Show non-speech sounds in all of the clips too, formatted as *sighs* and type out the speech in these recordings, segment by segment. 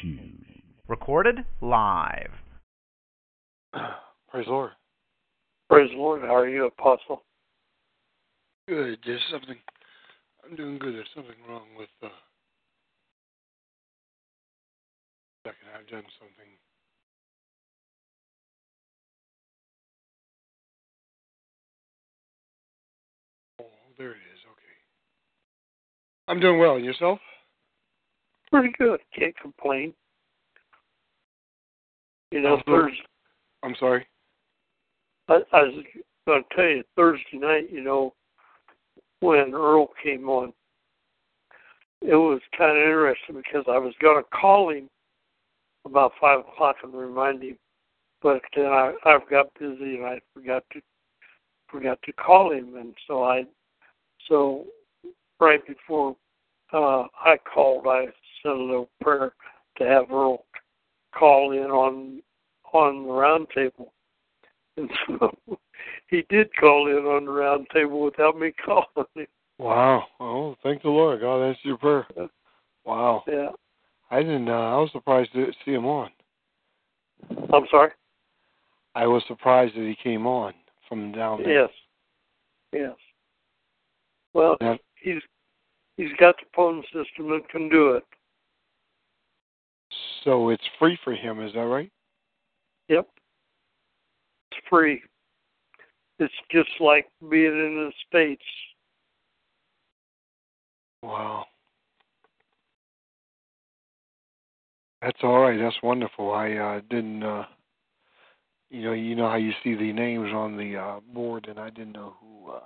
Shoes. Recorded live. *sighs* Praise the Lord. Praise the Lord. How are you, Apostle? Good. There's something. I'm doing good. There's something wrong with. Uh, second, I've done something. Oh, there it is. Okay. I'm doing well. And yourself? Pretty good. Can't complain. You know, the- Thursday. I'm sorry. I, I was going to tell you Thursday night. You know, when Earl came on, it was kind of interesting because I was going to call him about five o'clock and remind him, but then I I got busy and I forgot to forgot to call him, and so I so right before uh I called, I a little prayer to have Earl call in on on the round table. *laughs* And so he did call in on the round table without me *laughs* calling him. Wow. Oh, thank the Lord. God answered your prayer. Wow. Yeah. I didn't. Uh, I was surprised to see him on. I'm sorry? I was surprised that he came on from down there. Yes. Yes. Well Yeah. he's he's got the phone system and can do it. So it's free for him, is that right? Yep. It's free. It's just like being in the States. Wow. That's all right. That's wonderful. I uh didn't uh you know, you know how you see the names on the uh board and I didn't know who uh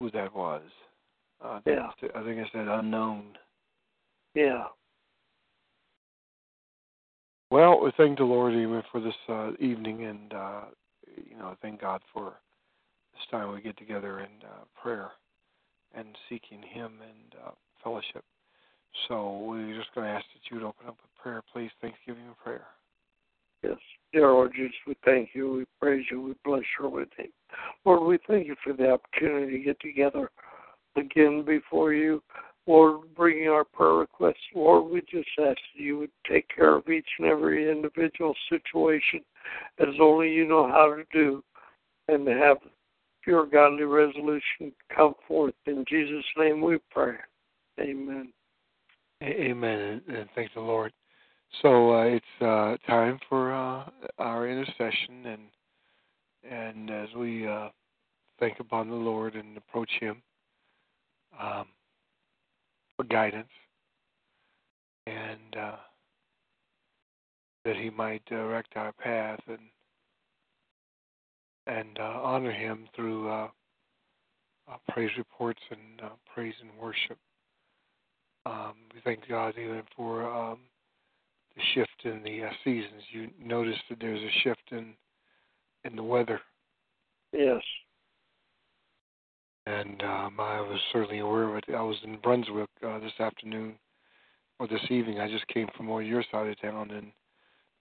who that was. Uh, I think Yeah. I think I said unknown. Yeah. Well, we thank the Lord even for this uh evening and uh you know, thank God for this time we get together in uh prayer and seeking him and uh fellowship. So we're just going to ask that you would open up with prayer, please. Thanksgiving and prayer. Yes. Dear Lord Jesus, we thank you, we praise you, we bless your holy name. Lord, we thank you for the opportunity to get together again before you. Lord, bringing our prayer requests. Lord, we just ask that you would take care of each and every individual situation as only you know how to do and to have pure godly resolution come forth. In Jesus' name we pray. Amen. Amen, and, thank the Lord. So uh, it's uh, time for uh, our intercession, and and as we uh, think upon the Lord and approach Him um, for guidance, and uh, that He might direct our path and and uh, honor Him through uh, uh, praise reports and uh, praise and worship. Um, we thank God even for um, the shift in the uh, seasons. You notice that there's a shift in in the weather, Yes. And um, I was certainly aware of it. I was in Brunswick uh, this afternoon or this evening. I just came from over your side of town, and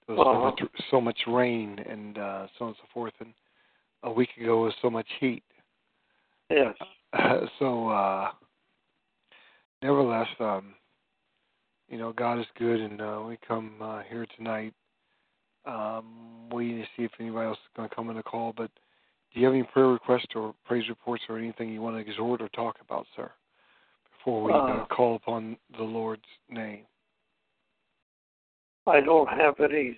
there was Uh-huh. so much so much rain and uh, so on and so forth. And a week ago was so much heat. Yes. *laughs* so uh nevertheless um you know god is good and uh we come uh here tonight um waiting to see if anybody else is going to come on the call but do you have any prayer requests or praise reports or anything you want to exhort or talk about sir before we uh, Uh, call upon the lord's name? I don't have any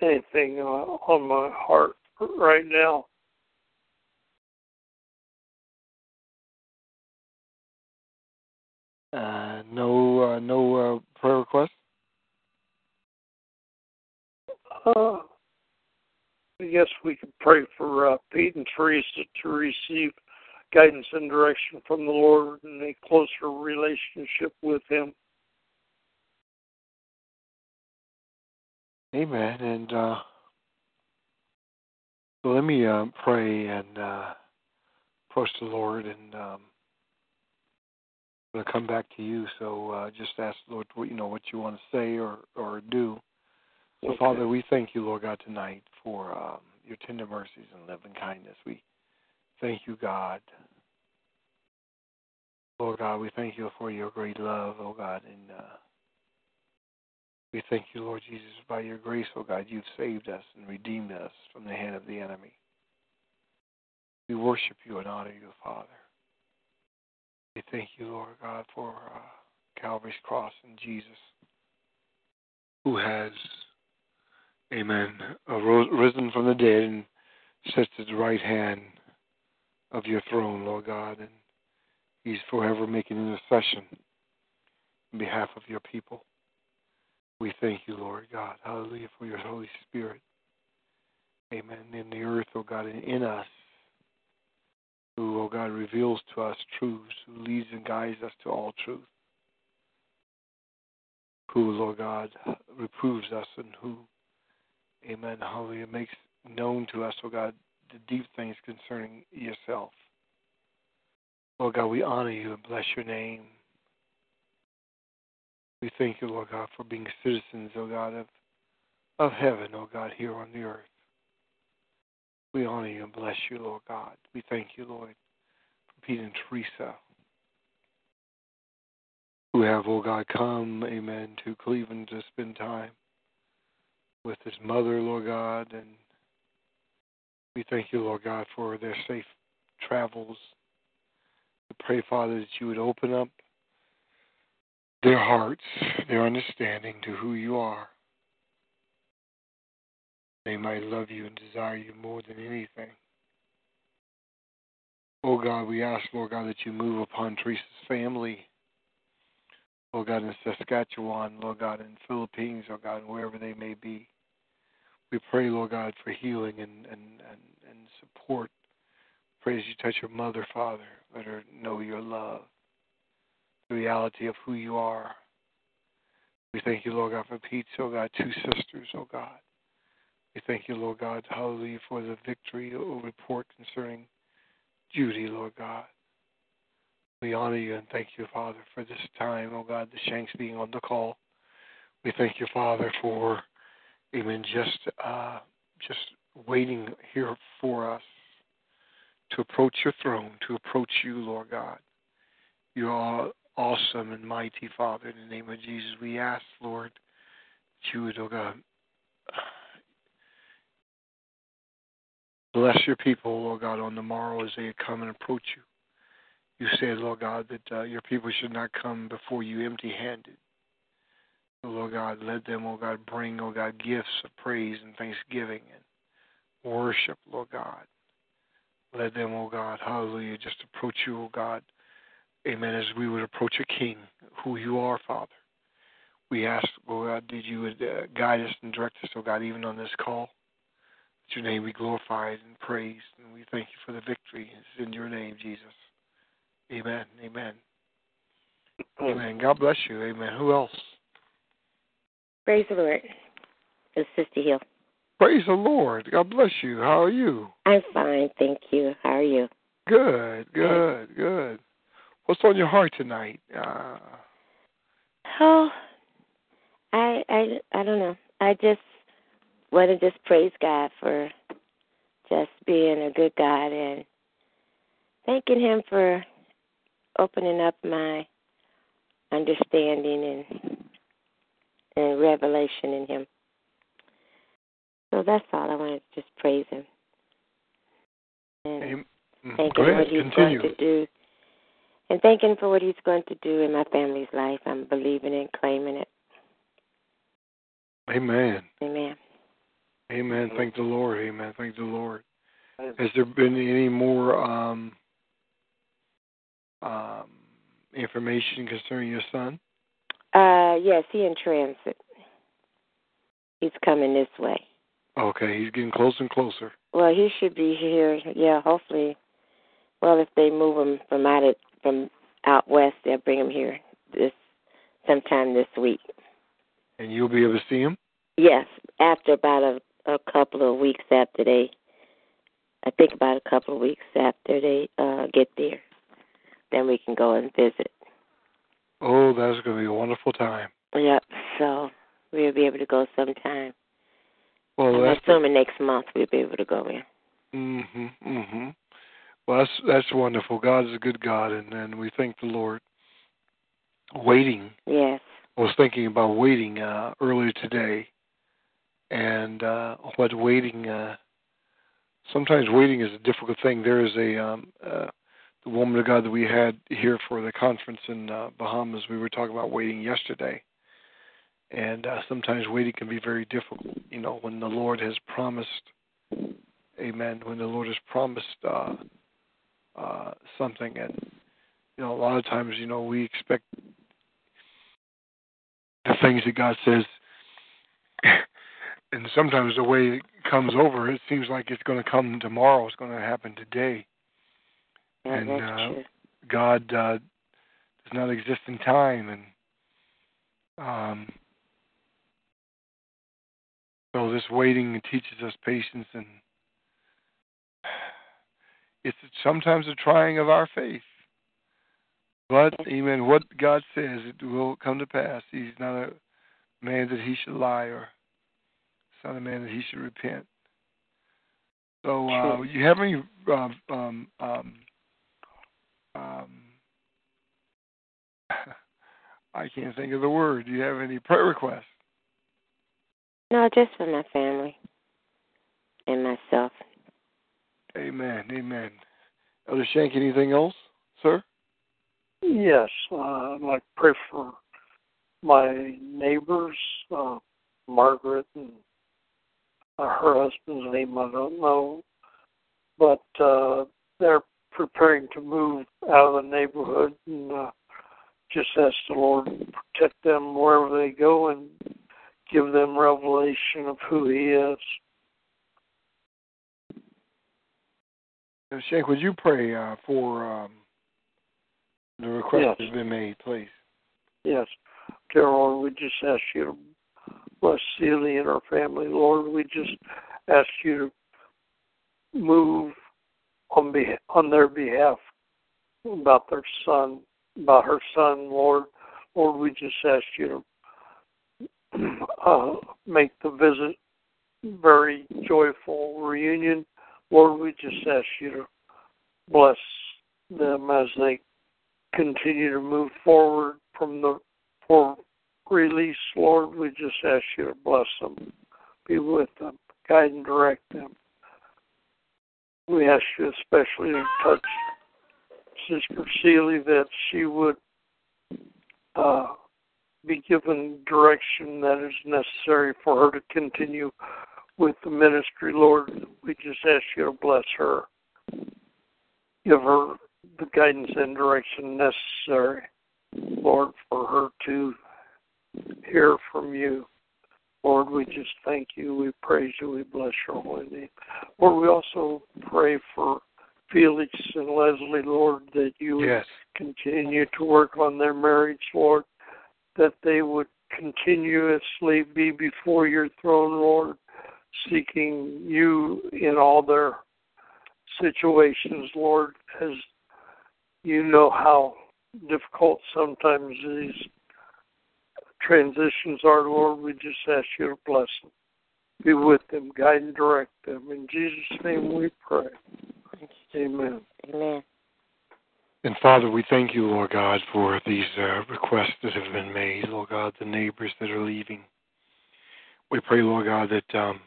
anything uh, on my heart right now. uh no uh no uh prayer requests? Uh, Guess we could pray for uh, Pete and Teresa to receive guidance and direction from the Lord and a closer relationship with Him. amen and uh let me uh, pray and uh approach the lord and um going to come back to you. So uh, just ask the Lord, what you know, what you want to say or or do. So Okay. Father, we thank you, Lord God, tonight for um, your tender mercies and loving kindness. We thank you, God. Lord God, we thank you for your great love, oh God, and uh, We thank you, Lord Jesus, by your grace, O God, you've saved us and redeemed us from the hand of the enemy. We worship you and honor you, Father. We thank you, Lord God, for uh, Calvary's cross and Jesus, who has, amen, arose, risen from the dead and sits at the right hand of your throne, Lord God, and he's forever making intercession in behalf of your people. We thank you, Lord God. Hallelujah for your Holy Spirit. Amen. In the earth, oh God, and in us, who, oh God, reveals to us truths, who leads and guides us to all truth, who, Lord God, reproves us and who, amen, hallelujah, makes known to us, oh God, the deep things concerning yourself. Lord God, we honor you and bless your name. We thank you, Lord God, for being citizens, oh God, of, of heaven, oh God, here on the earth. We honor you and bless you, Lord God. We thank you, Lord, for Pete and Teresa, who have, oh God, come, amen, to Cleveland to spend time with his mother, Lord God, and we thank you, Lord God, for their safe travels. We pray, Father, that you would open up their hearts, their understanding to who you are. They might love you and desire you more than anything. Oh God, we ask, Lord God, that you move upon Teresa's family. Lord God, in Saskatchewan, Lord God, in Philippines, Lord God, and wherever they may be. We pray, Lord God, for healing and, and, and, and support. Pray as you touch your mother, Father. Let her know your love, the reality of who you are. We thank you, Lord God, for Pete, oh God, two sisters, oh God. We thank you, Lord God, hallelujah, for the victory report concerning Judy, Lord God. We honor you and thank you, Father, for this time, oh God, the Shanks being on the call. We thank you, Father, for Amen. Just uh, just waiting here for us to approach your throne, to approach you, Lord God. You are awesome and mighty, Father. In the name of Jesus, we ask, Lord, that you would, oh God, bless your people, Lord God, on the morrow as they come and approach you. You said, Lord God, that uh, your people should not come before you empty handed. Lord God, let them, oh God, bring, oh God, gifts of praise and thanksgiving and worship, Lord God. Let them, oh God, hallelujah, just approach you, oh God, amen, as we would approach a king, who you are, Father. We ask, oh God, that you would uh, guide us and direct us, oh God, even on this call. That your name be glorified and praised, and we thank you for the victory. It's in your name, Jesus. Amen. Amen. Amen. God bless you. Amen. Who else? Praise the Lord. It's Sister Hill. Praise the Lord. God bless you. How are you? I'm fine, thank you. How are you? Good, good, good. What's on your heart tonight? Uh, oh, I I I don't know. I just want to just praise God for just being a good God and thanking Him for opening up my understanding and and revelation in Him. So that's all. I want to just praise Him and Amen. thank Go Him ahead. what He's Continue. going to do, and thank Him for what He's going to do in my family's life. I'm believing and claiming it. Amen. Amen. Amen. Thank the Lord. Amen. Thank the Lord. Has there been any more um, um, information concerning your son? Uh, yes, he in transit. He's coming this way. Okay, he's getting closer and closer. Well, he should be here. Yeah, hopefully. Well, if they move him from out of, from out west, they'll bring him here this sometime this week. And you'll be able to see him? Yes, after about a, a couple of weeks after they, I think about a couple of weeks after they uh get there, then we can go and visit. Oh, that's going to be a wonderful time. Yep. So we'll be able to go sometime. Well, I'm assuming next month we'll be able to go in. Mhm. Mhm. Well, that's that's wonderful. God is a good God, and and we thank the Lord. Waiting, Yes. I was thinking about waiting uh, earlier today, and uh, what waiting. Uh, sometimes waiting is a difficult thing. There is a um, uh, the woman of God that we had here for the conference in uh, Bahamas. We were talking about waiting yesterday, and uh, sometimes waiting can be very difficult. You know, when the Lord has promised, Amen. When the Lord has promised uh, uh, something, and you know, a lot of times, you know, we expect the things that God says. *laughs* and sometimes the way it comes over, it seems like it's going to come tomorrow. It's going to happen today. Yeah, and uh. God uh, does not exist in time, and um, so this waiting teaches us patience, and *sighs* it's sometimes a trying of our faith. But, amen, what God says, it will come to pass. He's not a man that he should lie, or son of man that he should repent. So, uh, you have any um, um, um, um, *laughs* I can't think of the word. Do you have any prayer requests? No, just for my family and myself. Amen. Amen. Elder Shank, anything else, sir? Yes, uh, I'd like to pray for my neighbors, uh, Margaret and uh, her husband's name I don't know, but uh, they're preparing to move out of the neighborhood and uh, just ask the Lord to protect them wherever they go and give them revelation of who He is. Shank, would you pray uh, for um, the request Yes. that's been made, please? Yes. Dear Lord, we just ask you to bless Celia and her family. Lord, we just ask you to move on be- on their behalf about their son, about her son, Lord. Lord, we just ask you to *clears throat* uh, make the visit very joyful reunion. Lord, we just ask you to bless them as they continue to move forward from the for release, Lord. We just ask you to bless them, be with them, guide and direct them. We ask you especially to touch Sister Seeley that she would uh, be given direction that is necessary for her to continue with the ministry, Lord. We just ask you to bless her. Give her the guidance and direction necessary, Lord, for her to hear from you. Lord, we just thank you. We praise you. We bless your holy name. Lord, we also pray for Felix and Leslie, Lord, that you would Yes. continue to work on their marriage, Lord, that they would continuously be before your throne, Lord, seeking you in all their situations, Lord, as you know how difficult sometimes these transitions are, Lord. We just ask you to bless them. Be with them, guide and direct them. In Jesus' name we pray. Amen. Amen. And Father, we thank you, Lord God, for these uh, requests that have been made, Lord God, the neighbors that are leaving. We pray, Lord God, that um,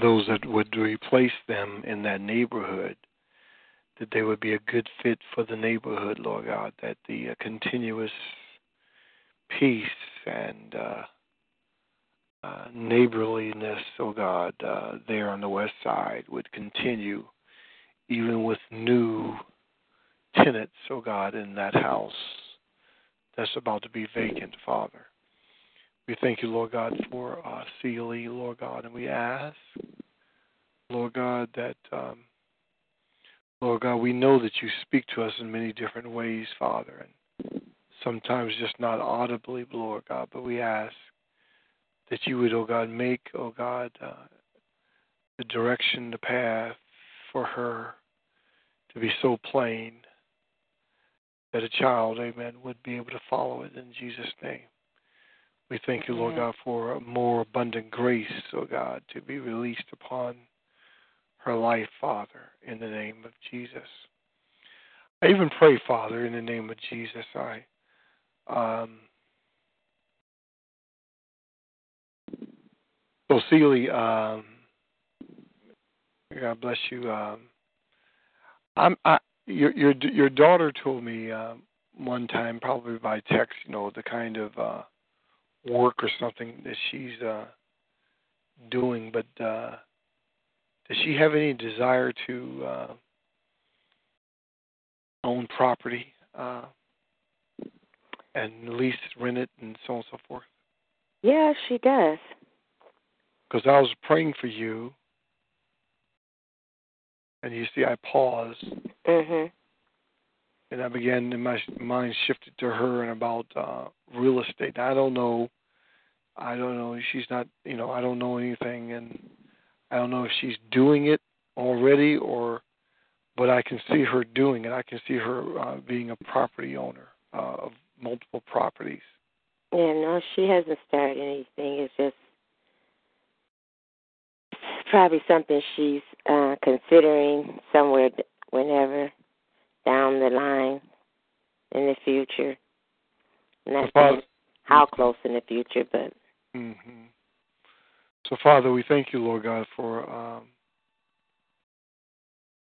those that would replace them in that neighborhood, that they would be a good fit for the neighborhood, Lord God, that the uh, continuous peace and uh, uh, neighborliness, oh God, uh, there on the west side would continue, even with new tenants, oh God, in that house that's about to be vacant, Father. We thank you, Lord God, for uh, Sealy, Lord God, and we ask, Lord God, that, um, Lord God, we know that you speak to us in many different ways, Father, and sometimes just not audibly, Lord God, but we ask that you would, oh God, make, oh God, uh, the direction, the path for her to be so plain that a child, amen, would be able to follow it in Jesus' name. We thank you, Lord God, for a more abundant grace, oh God, to be released upon her life, Father, in the name of Jesus. I even pray, Father, in the name of Jesus, I um, so Seely, um, God bless you. Um, I'm I, your your your daughter told me uh, one time, probably by text, you know, the kind of uh, work or something that she's uh, doing. But uh, does she have any desire to uh, own property? Uh, and lease, rent it, and so on and so forth? Yeah, she does. Because I was praying for you, and you see, I paused, Mhm. and I began, and my mind shifted to her and about uh, real estate. I don't know. I don't know. She's not, you know, I don't know anything, and I don't know if she's doing it already or, but I can see her doing it. I can see her uh, being a property owner uh, of multiple properties. Yeah, no, she hasn't started anything. It's just probably something she's uh considering somewhere whenever down the line in the future. Not So, how close in the future, but Mm-hmm. So, Father, we thank you, Lord God, for um,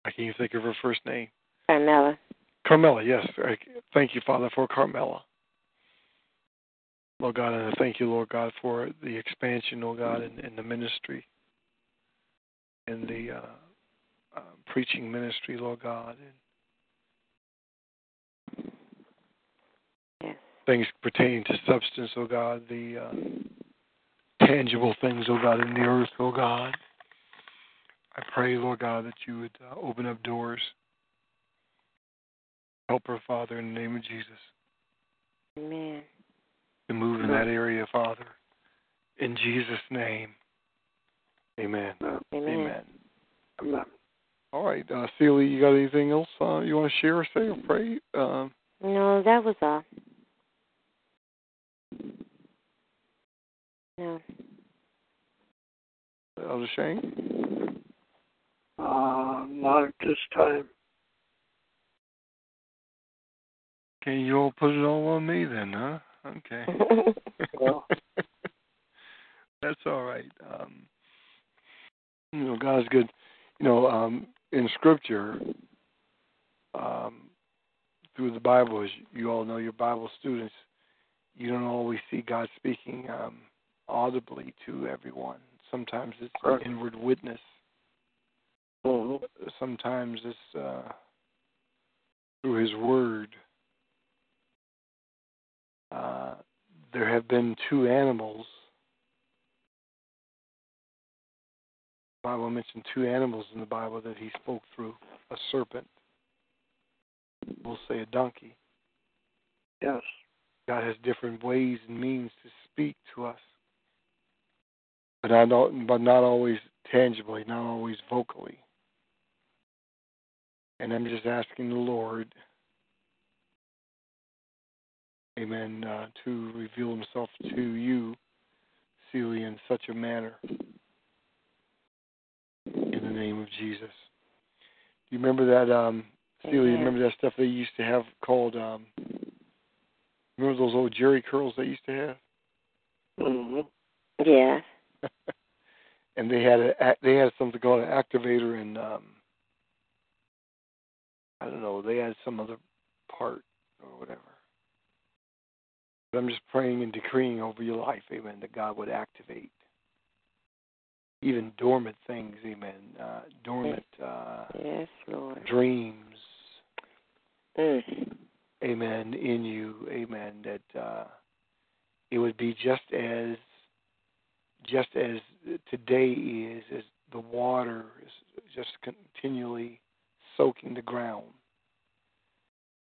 I can't even think of her first name. Carmela. Carmela, yes. Thank you, Father, for Carmela. Lord God, and I thank you, Lord God, for the expansion, Lord God, in, in the ministry, in the uh, uh, preaching ministry, Lord God, and Yes. things pertaining to substance, oh God, the uh, tangible things, oh God, in the earth, oh God. I pray, Lord God, that you would uh, open up doors. Help her, Father, in the name of Jesus. Amen. To move in that area, Father. In Jesus' name. Amen. Amen. Amen. Amen. All right, uh, Celia, you got anything else uh, you want to share or say or pray? Um, No, that was all. No. Elder Shane? Uh, not at this time. Okay, you all put it all on me then, huh? Okay. *laughs* Well. *laughs* That's all right. Um, you know, God's good. You know, um, in Scripture, um, through the Bible, as you all know, your Bible students, you don't always see God speaking um, audibly to everyone. Sometimes it's an inward witness. Mhm. Sometimes it's uh, through His Word. Uh, there have been two animals. The Bible mentioned two animals in the Bible that He spoke through: a serpent. We'll say a donkey. Yes. God has different ways and means to speak to us, but not but not always tangibly, not always vocally. And I'm just asking the Lord, Amen, uh, to reveal Himself to you, Celia, in such a manner. In the name of Jesus. Do you remember that, um, Celia? Remember that stuff they used to have called? Um, remember those old Jheri curls they used to have? Mm-hmm. yeah. *laughs* and they had a they had something called an activator and um I don't know, they had some other part or whatever. But I'm just praying and decreeing over your life, amen, that God would activate even dormant things, amen. Uh dormant uh Yes, Lord. dreams, Mm. amen, in you, amen, that uh it would be just as just as today is as the water is just continually soaking the ground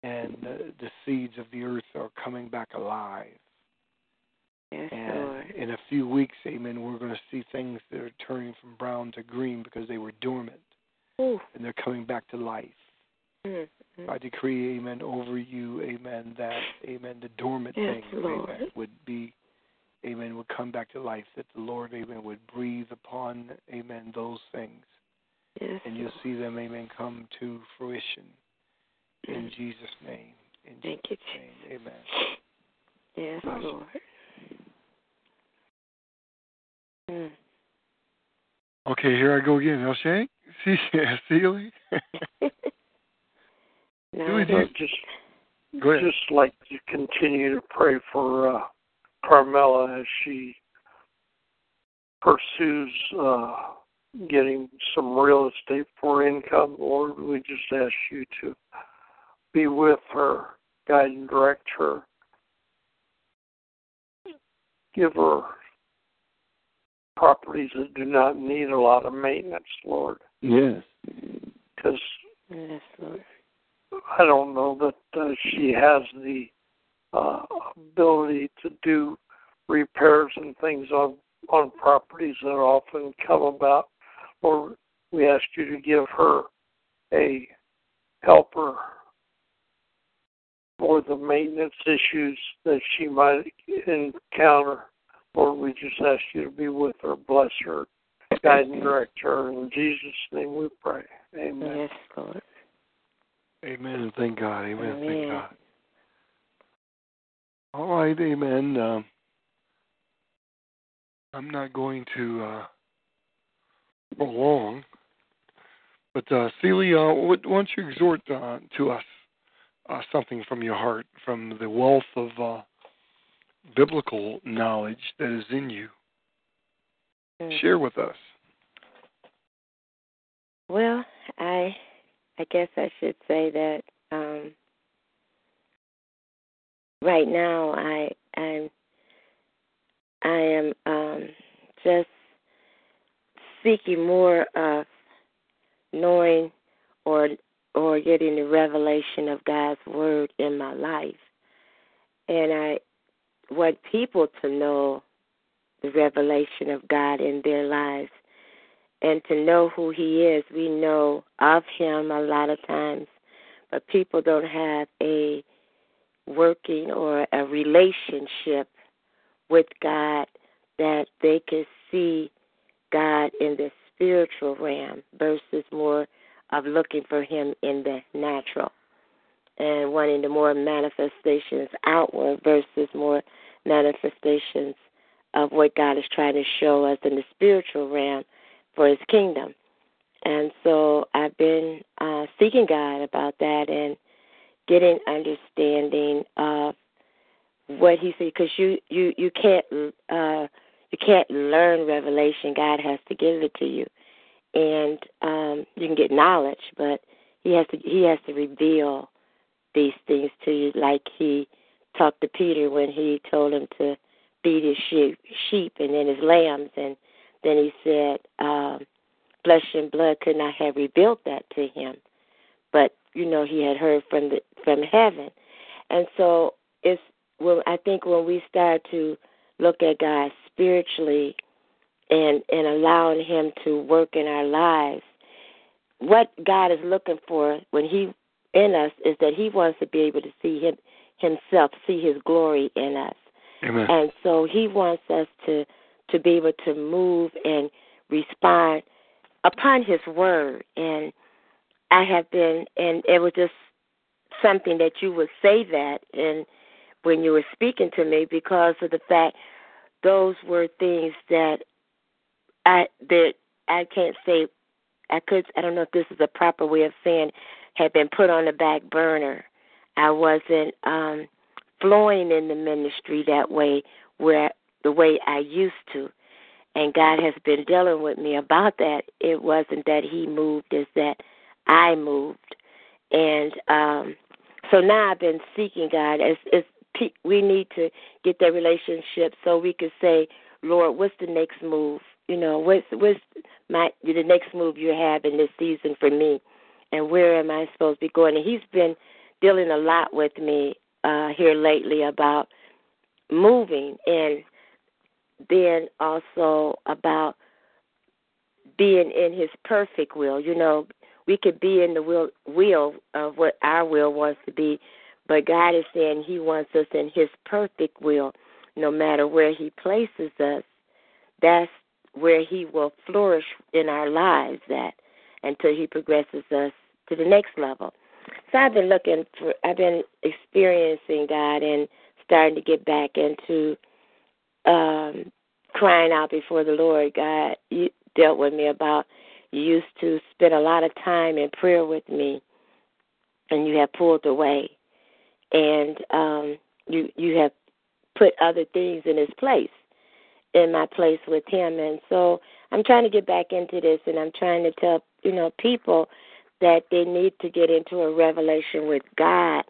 and the, the seeds of the earth are coming back alive Yes, and Lord. in a few weeks amen we're going to see things that are turning from brown to green because they were dormant Ooh. and they're coming back to life Mm. Mm. I decree, amen, over you, amen, that, amen, the dormant Yes, things, Lord. amen, would be, amen, would come back to life, that the Lord, amen, would breathe upon, amen, those things. Yes. And you'll see them, amen, come to fruition. In. Jesus' name. In Thank you, Jesus' name. Amen. Yes, Awesome. Lord. Mm. Okay, here I go again. Elshay? See, *laughs* Seely? *laughs* no, Who I is So you? just Go ahead. just like to continue to pray for uh, Carmela as she pursues uh, getting some real estate for income. Lord, we just ask you to be with her, guide and direct her. Give her properties that do not need a lot of maintenance, Lord, Yes. because Yes, Lord. I don't know that uh, she has the uh, ability to do repairs and things on on properties that often come about. Or we ask you to give her a helper for the maintenance issues that she might encounter. Lord, we just ask you to be with her, bless her, guide and direct her. In Jesus' name we pray. Amen. Yes, Lord. Amen. Thank God. Amen. Thank God. All right. Amen. Um, I'm not going to uh, prolong, but uh, Celia, uh, why don't you exhort uh, to us uh, something from your heart, from the wealth of uh, biblical knowledge that is in you? Mm. Share with us. Well, I I guess I should say that um right now I I'm I am um just seeking more of knowing or or getting the revelation of God's word in my life. And I want people to know the revelation of God in their lives and to know who he is. We know of him a lot of times, but people don't have a working or a relationship with God that they can see God in the spiritual realm versus more of looking for him in the natural and wanting the more manifestations outward versus more manifestations of what God is trying to show us in the spiritual realm for his kingdom. And so I've been uh, seeking God about that and getting understanding of what he said because you you you can't uh you can't learn revelation god has to give it to you and um you can get knowledge but he has to he has to reveal these things to you like he talked to peter when he told him to feed his sheep sheep and then his lambs and then he said um flesh and blood could not have revealed that to him but you know he had heard from the from heaven. And so it's well i think when we start to look at god spiritually and and allowing him to work in our lives. What god is looking for when he in us is that he wants to be able to see him himself see his glory in us. Amen. and so he wants us to to be able to move and respond upon his word. And i have been and it was just something that you would say that and when you were speaking to me because of the fact those were things that i that i can't say i could i don't know if this is a proper way of saying had been put on the back burner i wasn't um flowing in the ministry that way where the way I used to. And God has been dealing with me about that. It wasn't that He moved, it's that I moved. And um so now I've been seeking God as pe- we need to get that relationship so we could say, Lord, what's the next move? You know, what's what's my the next move you have in this season for me, and where am I supposed to be going? And He's been dealing a lot with me uh, here lately about moving and then also about being in his perfect will. You know, we could be in the will will of what our will wants to be, but God is saying he wants us in his perfect will no matter where he places us. That's where he will flourish in our lives at until he progresses us to the next level. So I've been looking for, I've been experiencing God and starting to get back into um, crying out before the Lord. God, you, dealt with me about you used to spend a lot of time in prayer with me, and you have pulled away, and um, you you have put other things in its place, in my place with Him, and so I'm trying to get back into this, and I'm trying to tell you know people that they need to get into a revelation with God,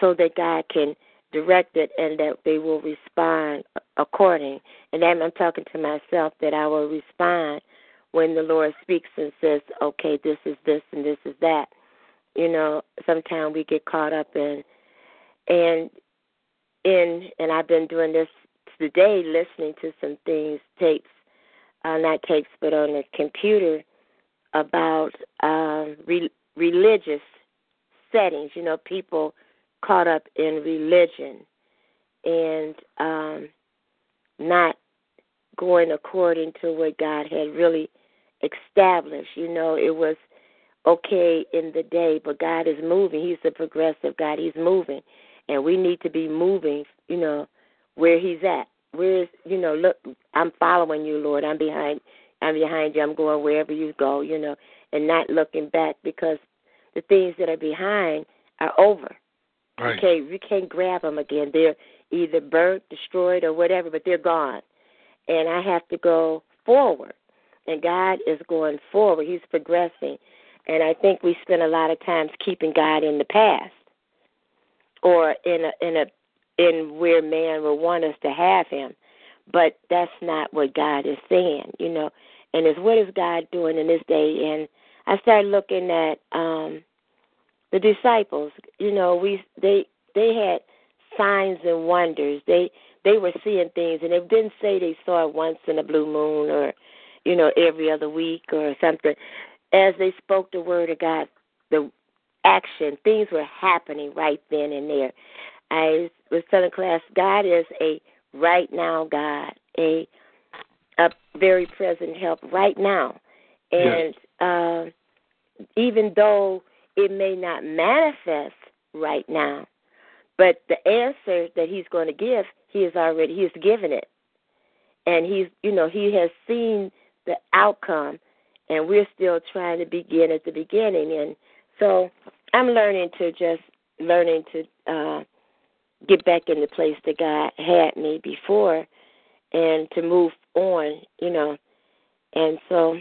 so that God can direct it and that they will respond according. And then I'm talking to myself that I will respond when the Lord speaks and says, okay, this is this and this is that. You know, sometimes we get caught up in, and in, and I've been doing this today, listening to some things, tapes, uh, not tapes, but on the computer about um, re- religious settings. You know, people caught up in religion and um, not going according to what God had really established. You know, it was okay in the day, but God is moving. He's a progressive God. He's moving. And we need to be moving, you know, where he's at. Where is you know, look I'm following you, Lord. I'm behind I'm behind you. I'm going wherever you go, you know, and not looking back because the things that are behind are over. Right. We can't we can't grab them again. They're either burnt, destroyed, or whatever, but they're gone. And I have to go forward. And God is going forward. He's progressing. And I think we spend a lot of times keeping God in the past or in a in a in where man will want us to have him. But that's not what God is saying, you know. And it's what is God doing in this day and I started looking at um the disciples, you know, we they they had signs and wonders. They they were seeing things, and it didn't say they saw it once in a blue moon or, you know, every other week or something. As they spoke the word of God, the action, things were happening right then and there. I was telling class, God is a right now God, a a very present help right now, and yes. uh, even though it may not manifest right now, but the answer that he's going to give, he has already he's given it. And he's you know, he has seen the outcome and we're still trying to begin at the beginning and so I'm learning to just learning to uh get back in the place that God had me before and to move on, you know. And so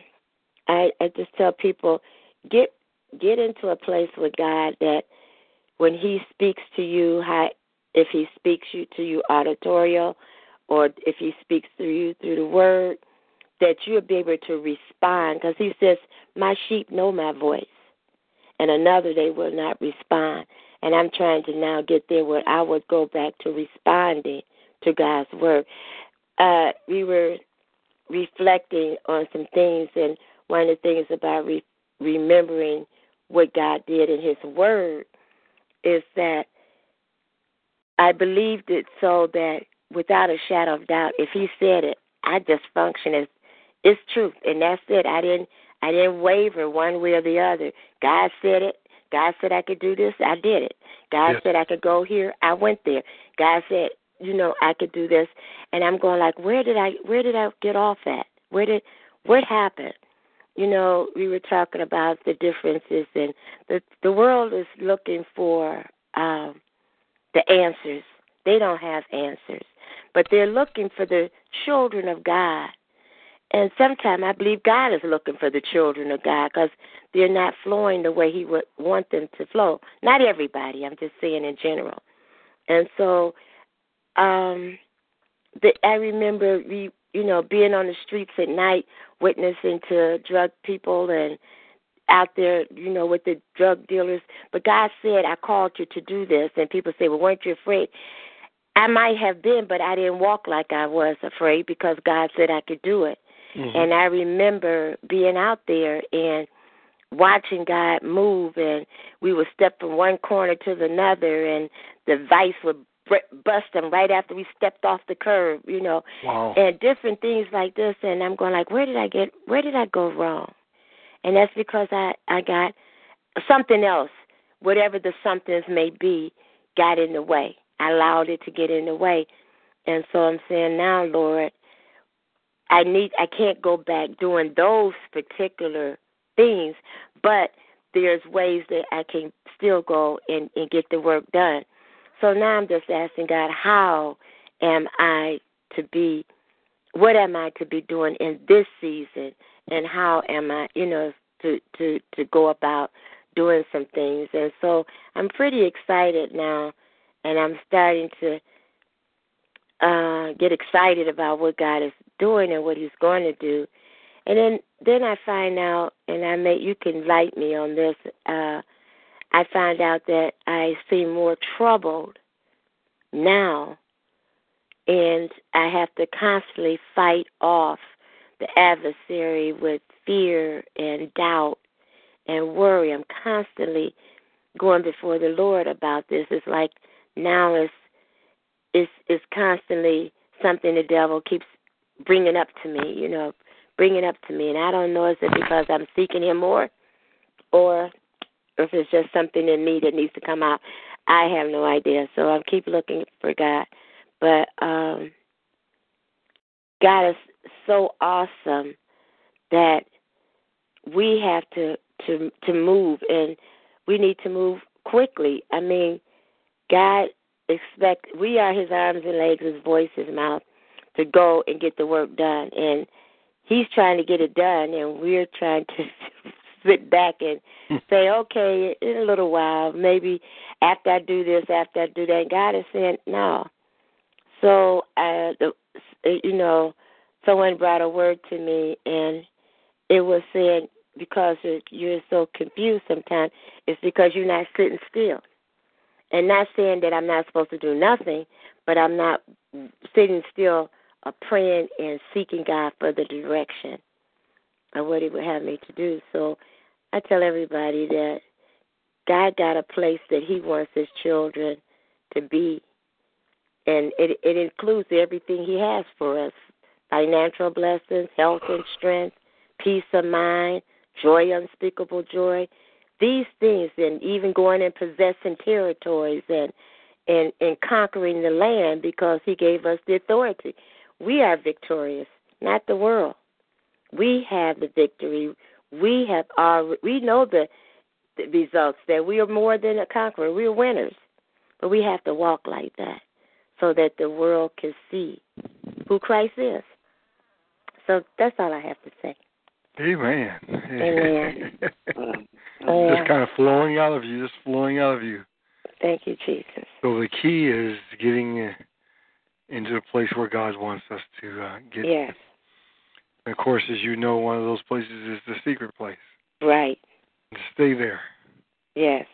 I I just tell people get get into a place with God that when He speaks to you, how, if He speaks you to you auditorial, or if He speaks through you through the Word, that you'll be able to respond. Because He says, "My sheep know My voice, and another they will not respond." And I'm trying to now get there where I would go back to responding to God's Word. Uh, we were reflecting on some things, and one of the things about re- remembering what God did in His Word is that I believed it so that without a shadow of doubt, if He said it, I just function as it's truth, and that's it. I didn't I didn't waver one way or the other. God said it. God said I could do this. I did it. God said I could go here. I went there. God said, you know, I could do this, and I'm going like, where did I where did I get off at? Where did what happened? you know, we were talking about the differences, and the the world is looking for um, the answers. They don't have answers, but they're looking for the children of God. And sometimes I believe God is looking for the children of God because they're not flowing the way He would want them to flow. Not everybody. I'm just saying in general. And so, um, the, I remember we you know, being on the streets at night, witnessing to drug people and out there, you know, with the drug dealers. But God said, I called you to do this. And people say, Well, weren't you afraid? I might have been, but I didn't walk like I was afraid because God said I could do it. Mm-hmm. And I remember being out there and watching God move, and we would step from one corner to the another, and the vice would bust them right after we stepped off the curb, you know, wow. and different things like this. And I'm going like, where did I get? Where did I go wrong? And that's because I I got something else, whatever the somethings may be, got in the way. I allowed it to get in the way, and so I'm saying now, Lord, I need I can't go back doing those particular things, but there's ways that I can still go and, and get the work done. So now I'm just asking God, how am I to be what am I to be doing in this season and how am I, you know, to to to go about doing some things. And so I'm pretty excited now and I'm starting to uh get excited about what God is doing and what he's going to do. And then then I find out and I may you can light me on this uh I find out that I seem more troubled now and I have to constantly fight off the adversary with fear and doubt and worry. I'm constantly going before the Lord about this. It's like now it's it's it's constantly something the devil keeps bringing up to me, you know, bringing up to me, and I don't know is it because I'm seeking Him more, or if it's just something in me that needs to come out. I have no idea. So I keep looking for God, but um, God is so awesome that we have to to to move and we need to move quickly. I mean, God expect we are his arms and legs, his voice, his mouth to go and get the work done and he's trying to get it done and we're trying to *laughs* sit back and say, Okay, in a little while, maybe after I do this, after I do that, and God is saying, No. So uh the you know, someone brought a word to me and it was saying because you're so confused sometimes, it's because you're not sitting still. And not saying that I'm not supposed to do nothing, but I'm not sitting still uh, praying and seeking God for the direction of what He would have me to do. So I tell everybody that God got a place that He wants His children to be, and it it includes everything He has for us: financial blessings, health and strength, peace of mind, joy, unspeakable joy. These things, and even going and possessing territories and and and conquering the land because He gave us the authority. We are victorious, not the world. We have the victory. We have our. We know the, the results that we are more than a conqueror. We are winners, but we have to walk like that so that the world can see who Christ is. So that's all I have to say. Amen. Amen. *laughs* just kind of flowing out of you, just flowing out of you. Thank you, Jesus. So the key is getting into a place where God wants us to uh, get. Yes. And of course, as you know, one of those places is the secret place. Right. Stay there. Yes.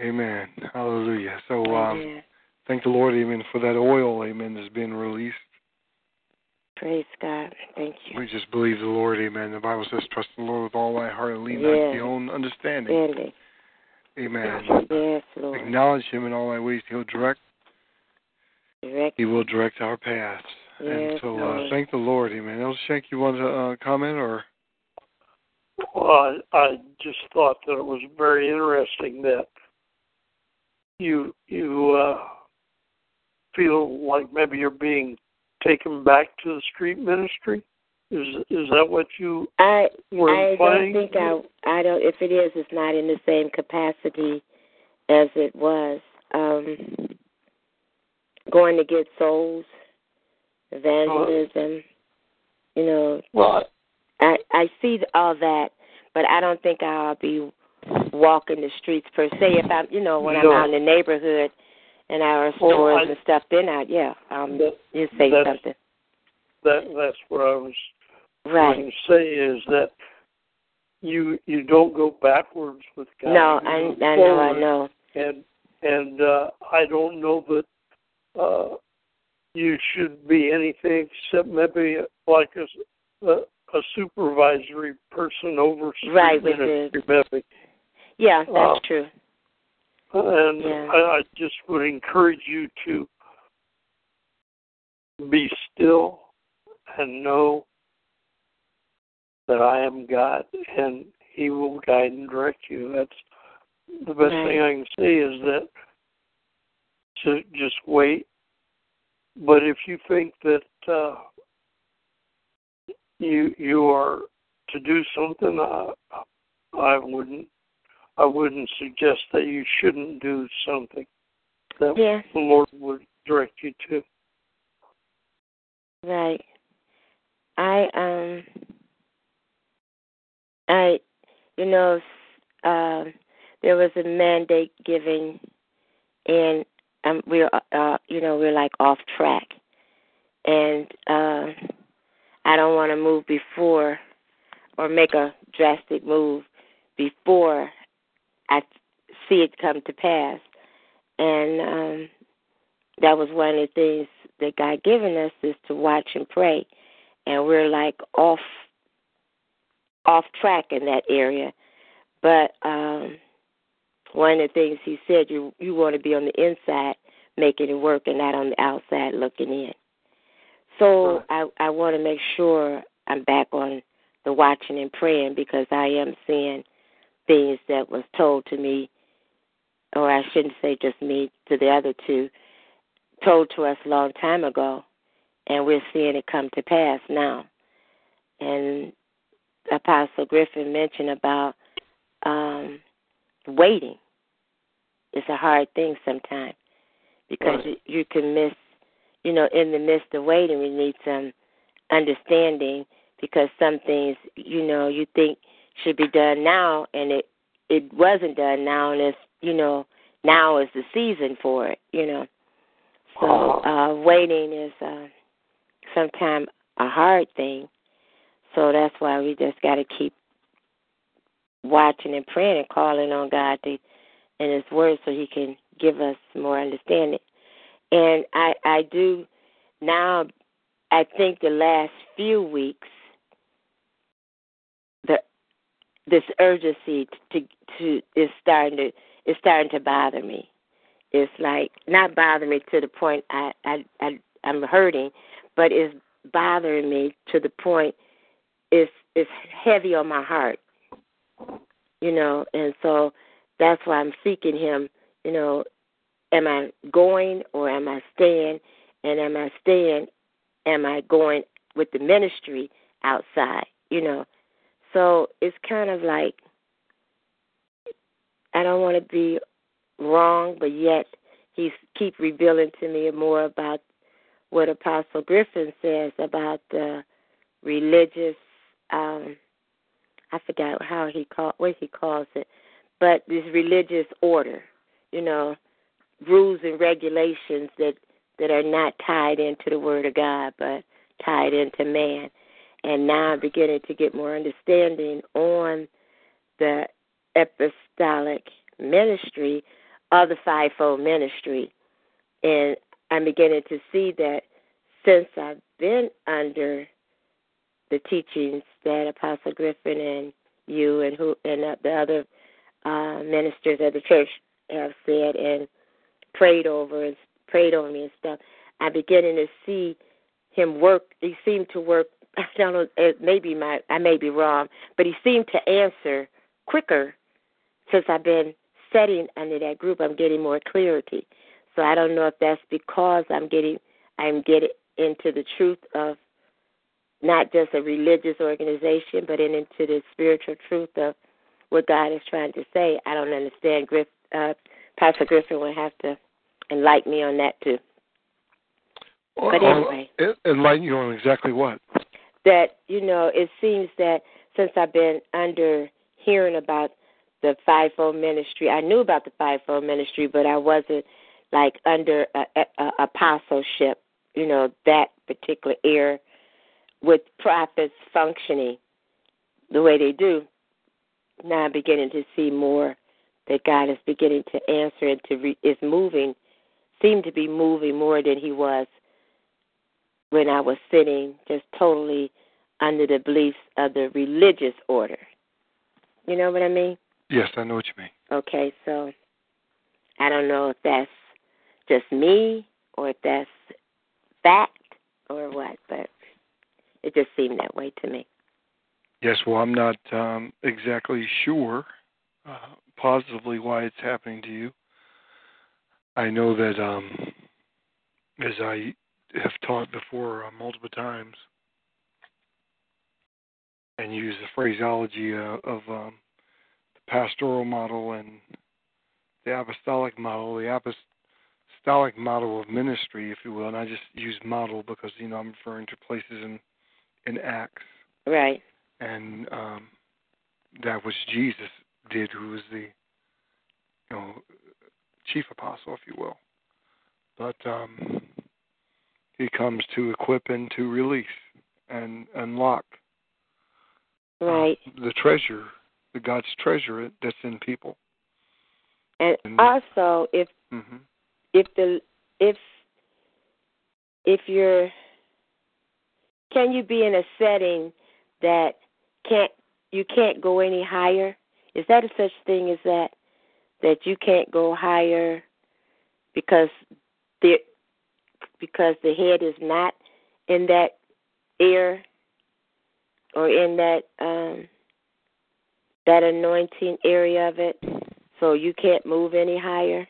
Amen. Hallelujah. So um, Amen. thank the Lord, Amen, for that oil, Amen, that's been released. Praise God. Thank you. We just believe the Lord, Amen. The Bible says, "Trust the Lord with all thy heart and lean not Yes. to your own understanding." Amen. Yes, Lord. Acknowledge Him in all thy ways; He'll direct. Direct. He will direct our paths. and so, uh, thank the Lord, Amen. Elder Shank, you want to uh, comment or? Well, I, I just thought that it was very interesting that you you uh, feel like maybe you're being taken back to the street ministry. Is is that what you I were I implying? don't think I I don't if it is it's not in the same capacity as it was. Um going to get souls, evangelism, you know, Well, I I see all that, but I don't think I'll be walking the streets per se. If I'm, you know, when No. I'm out in the neighborhood and our Well, stores I- and stuff, then I yeah, um, that, you say that's- something, that that's what I was right? trying to say is that you you don't go backwards with God. No, I I know, I know. and and uh, I don't know that uh, you should be anything except maybe like a, a, a supervisory person over street Right, ministry, maybe. Yeah, that's Uh, true. And Yeah. I, I just would encourage you to be still and know that I am God and He will guide and direct you. That's the best thing I can say is that to just wait. But if you think that uh, you you are to do something, I I wouldn't I wouldn't suggest that you shouldn't do something that the Lord would direct you to. Right. I um I you know um there was a mandate given and um we're uh you know we're like off track. And uh I don't want to move before or make a drastic move before I see it come to pass. And um that was one of the things that God given us is to watch and pray, and we're like off off track in that area. But um, one of the things He said, you you want to be on the inside making it work, and not on the outside looking in. So I I want to make sure I'm back on the watching and praying because I am seeing things that was told to me, or I shouldn't say just me, to the other two told to us a long time ago, and we're seeing it come to pass now. And Apostle Griffin mentioned about waiting. It's a hard thing sometimes because Right. you, you can miss, you know, in the midst of waiting, we need some understanding because some things, you know, you think should be done now, and it it wasn't done now, and it's, you know, now is the season for it, you know. So uh, waiting is uh, sometimes a hard thing. So that's why we just got to keep watching and praying and calling on God to, in His Word so He can give us more understanding. And I I do now. I think the last few weeks, the this urgency to to is starting to is starting to bother me it's like not bothering me to the point I I, I I'm hurting, but it's bothering me to the point it's it's heavy on my heart. You know, and so that's why I'm seeking him, you know, am I going or am I staying? And am I staying? Am I going with the ministry outside? You know. So it's kind of like I don't want to be wrong, but yet he's keep revealing to me more about what Apostle Griffin says about the religious um I forgot how he call what he calls it, but this religious order, you know, rules and regulations that that are not tied into the Word of God, but tied into man. And now I'm beginning to get more understanding on the apostolic ministry of the fivefold ministry. And I'm beginning to see that since I've been under the teachings that Apostle Griffin and you and who and the other uh, ministers of the church have said and prayed over and prayed on me and stuff, I'm beginning to see him work. He seemed to work. *laughs* I don't know. It may be my. I may be wrong, but he seemed to answer quicker since I've been setting under that group. I'm getting more clarity. So I don't know if that's because I'm getting. I'm getting into the truth of not just a religious organization, but in, into the spiritual truth of what God is trying to say. I don't understand. Griff, uh, Pastor Griffin will have to enlighten me on that too. But anyway. En- enlighten you on exactly what? That you know, it seems that since I've been under hearing about the fivefold ministry, I knew about the fivefold ministry, but I wasn't like under a, a, a apostleship. You know that particular era with prophets functioning the way they do. Now I'm beginning to see more that God is beginning to answer and to re, is moving, seem to be moving more than He was when I was sitting just totally under the beliefs of the religious order. You know what I mean? Yes, I know what you mean. Okay, so I don't know if that's just me or if that's fact or what, but it just seemed that way to me. Yes, well, I'm not um, exactly sure uh, positively why it's happening to you. I know that, um, as I have taught before uh, multiple times, and use the phraseology uh, of um, the pastoral model and the apostolic model, the apostolic model of ministry, if you will. And I just use model because you know I'm referring to places in in Acts, Right. and um, that which Jesus did, who was the you know chief apostle, if you will. But um, he comes to equip and to release and unlock uh, Right. the treasure, the God's treasure that's in people. And and- also, if hmm if the if if you're can you be in a setting that can't you can't go any higher? Is that a such thing as that that you can't go higher because the because the head is not in that air or in that um that anointing area of it so you can't move any higher?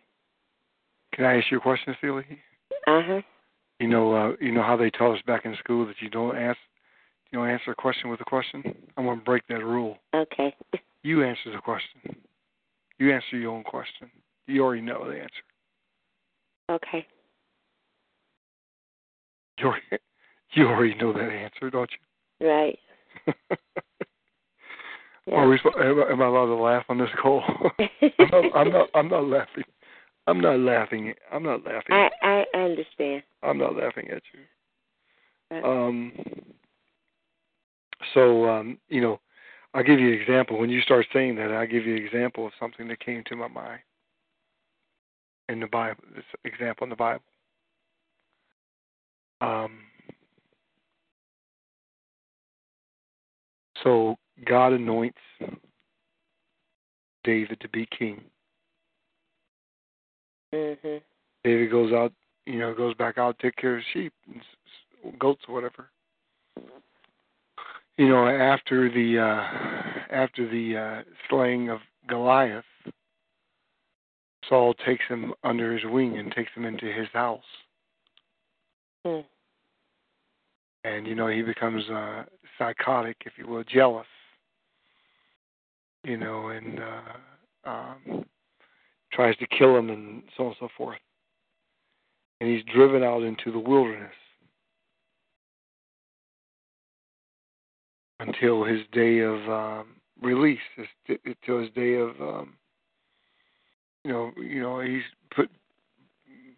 Can I ask you a question, Philly? Uh-huh. You know, uh, you know how they taught us back in school that you don't ask, you don't answer a question with a question. I'm gonna break that rule. Okay. *laughs* You answer the question. You answer your own question. You already know the answer. Okay. You already, *laughs* you already know that answer, don't Right. you? *laughs* Yeah. Are we, am, I- am I allowed to laugh on this call? I'm, not, I'm not. I'm not laughing. I'm not laughing. I'm not laughing. I I understand. I'm not laughing at you. Um, so um, you know, I'll give you an example. When you start saying that, I'll give you an example of something that came to my mind in the Bible. This example in the Bible. Um, so God anoints David to be king. Mhm. David goes out, you know, goes back out, take care of sheep and goats or whatever. You know, after the uh after the uh slaying of Goliath, Saul takes him under his wing and takes him into his house. Mm. And you know, he becomes uh psychotic, if you will, jealous. You know, and uh um tries to kill him and so on and so forth. And he's driven out into the wilderness until his day of um release, his, until his day of um you know, you know, he's put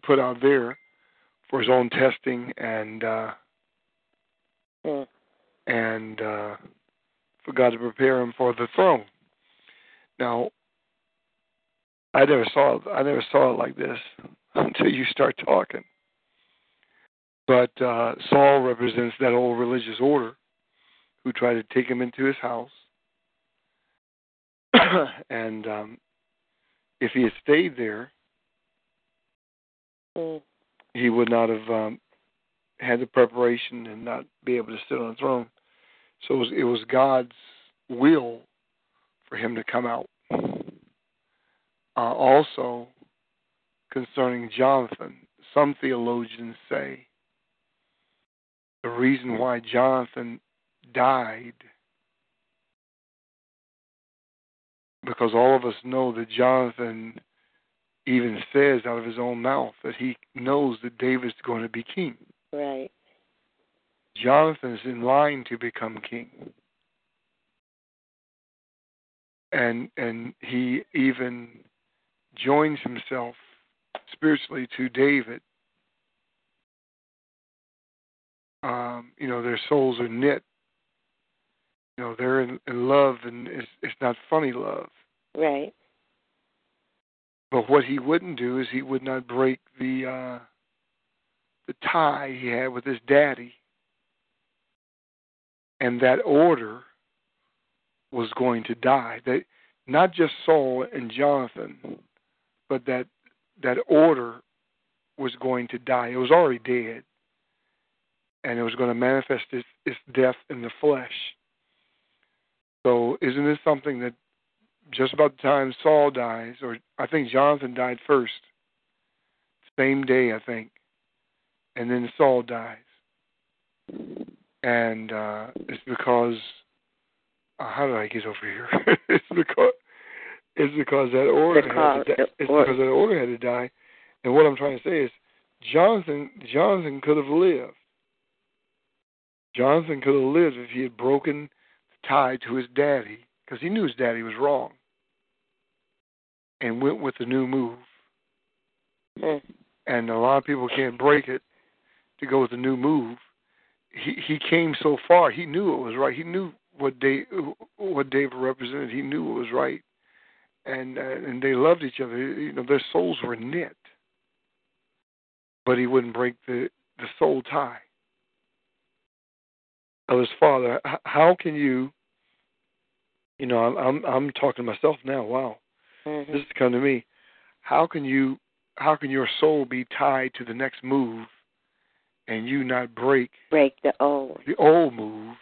put out there for his own testing and uh Mm. and uh for God to prepare him for the throne. Now I never saw it I never saw it like this *laughs* until you start talking. But uh Saul represents that old religious order who tried to take him into his house. *coughs* and um if he had stayed there, Mm. he would not have um, had the preparation and not be able to sit on the throne. So it was, it was God's will for him to come out. Uh, also, concerning Jonathan, some theologians say the reason why Jonathan died, because all of us know that Jonathan even says out of his own mouth that he knows that David's going to be king. Right. Jonathan is in line to become king. And and he even joins himself spiritually to David. Um, you know, their souls are knit. You know, they're in, in love and it's it's not funny love. Right. But what he wouldn't do is he would not break the uh the tie he had with his daddy. And that order was going to die. That not just Saul and Jonathan, but that that order was going to die. It was already dead. And it was going to manifest its, its death in the flesh. So isn't this something that just about the time Saul dies, or I think Jonathan died first, same day I think, and then Saul dies, and uh, it's because uh, how did I get over here? *laughs* it's because it's because that order had to die. It's because that order had to die. And what I'm trying to say is, Jonathan Jonathan could have lived. Jonathan could have lived if he had broken the tie to his daddy, because he knew his daddy was wrong, and went with the new move. Mm. And a lot of people can't break it to go with the new move. He he came so far. He knew it was right. He knew what Dave what David represented. He knew it was right, and uh, and they loved each other. You know, their souls were knit. But he wouldn't break the the soul tie of his father. How can you? You know, I'm I'm, I'm talking to myself now. Wow, mm-hmm. this has come to me. How can you? How can your soul be tied to the next move, and you not break break the old the old move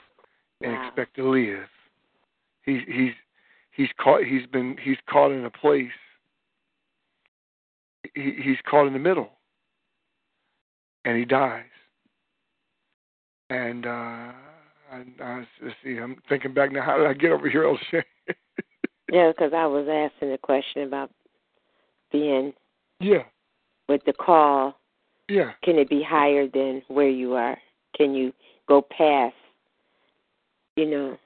and wow. expect to live? He's he's he's caught. He's been he's caught in a place. He, he's caught in the middle, and he dies. And uh I, I let's see. I'm thinking back now. How did I get over here, O'Shea? *laughs* yeah, because I was asking a question about being. Yeah. With the call. Yeah. Can it be higher than where you are? Can you go past? You know,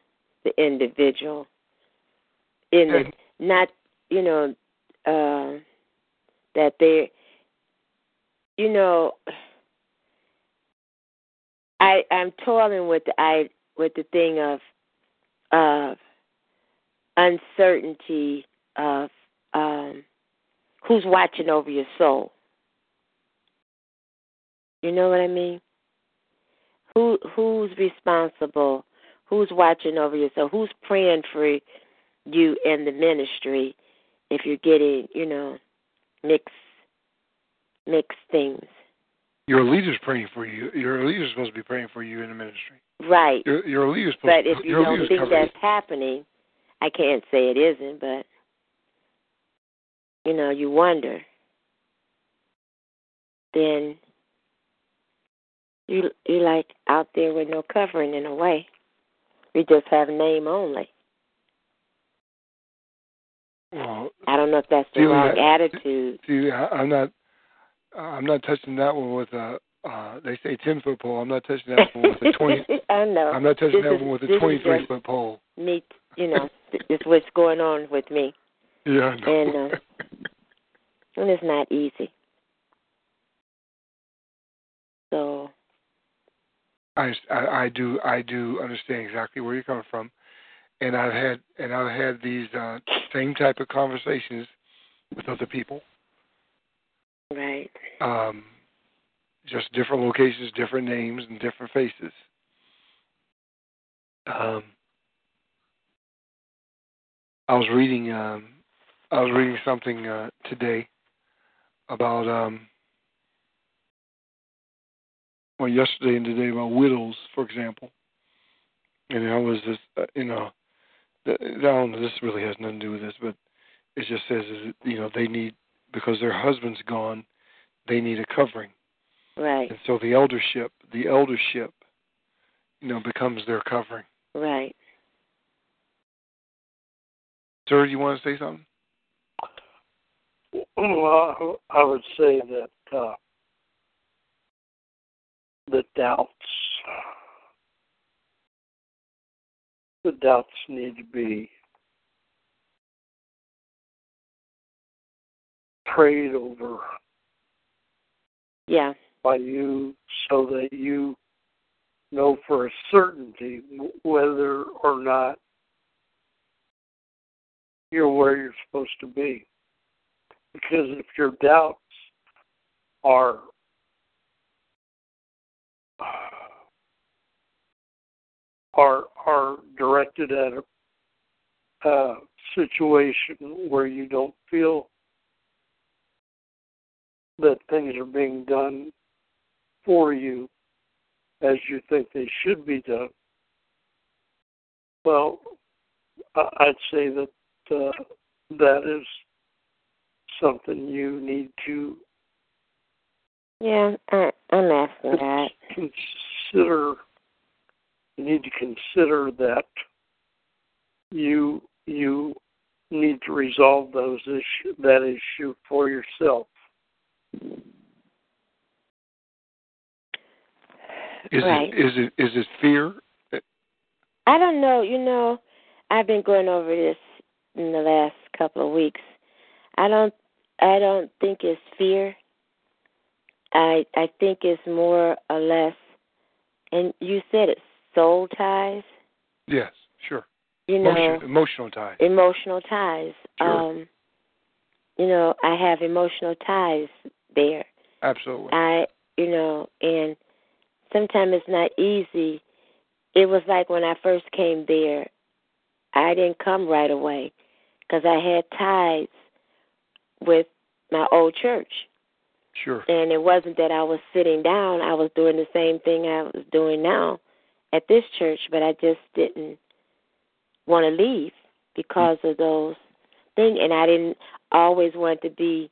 the individual. In the, not, you know, uh, that they, you know. I I'm toiling with the I with the thing of of uncertainty of um who's watching over your soul. You know what I mean? Who who's responsible? Who's watching over you? So who's praying for you and the ministry if you're getting, you know, mixed mixed things? Your leader's praying for you. Your leader's supposed to be praying for you in the ministry. Right. Your, your leader's supposed But if *laughs* you don't think that's happening, I can't say it isn't, but you know, you wonder. Then you you like out there with no covering in a way. We just have name only. Know if that's the wrong I, attitude. See, I'm not. I'm not touching that one with a. Uh, they say ten foot pole. I'm not touching that one with a *laughs* twenty. I know. I'm not touching this that is, one with a twenty-three foot pole. Me, you know, it's what's going on with me. Yeah, I know. And, uh, *laughs* and it's not easy. So. I, I, I do I do understand exactly where you're coming from, and I've had and I've had these uh, same type of conversations with other people. Right. Um, just different locations, different names, and different faces. Um, I was reading um, I was reading something uh, today about um, well yesterday and today about widows, for example. And I was just uh, you know I don't know this really has nothing to do with this, but it just says is you know they need because their husband's gone, they need a covering. Right. And so the eldership, the eldership, you know, becomes their covering. Right. Sir, you want to say something? Well, I would say that uh, the doubts, the doubts need to be prayed over. Yeah. By you, so that you know for a certainty whether or not you're where you're supposed to be. Because if your doubts are are are directed at a, situation where you don't feel that things are being done for you as you think they should be done. Well, I'd say that uh, that is something you need to. Yeah, I, I'm asking that. Consider. You need to consider that you you need to resolve those issue that issue for yourself. Is Right. it is it is it fear? I don't know. You know, I've been going over this in the last couple of weeks. I don't. I don't think it's fear. I I think it's more or less, and you said it, soul ties. Yes, sure. You know, Emotion, emotional ties. emotional ties. Sure. Um, you know, I have emotional ties there. Absolutely. I, you know, and sometimes it's not easy. It was like when I first came there, I didn't come right away because I had ties with my old church. Sure. And it wasn't that I was sitting down, I was doing the same thing I was doing now at this church, but I just didn't want to leave because of those things. And I didn't always want to be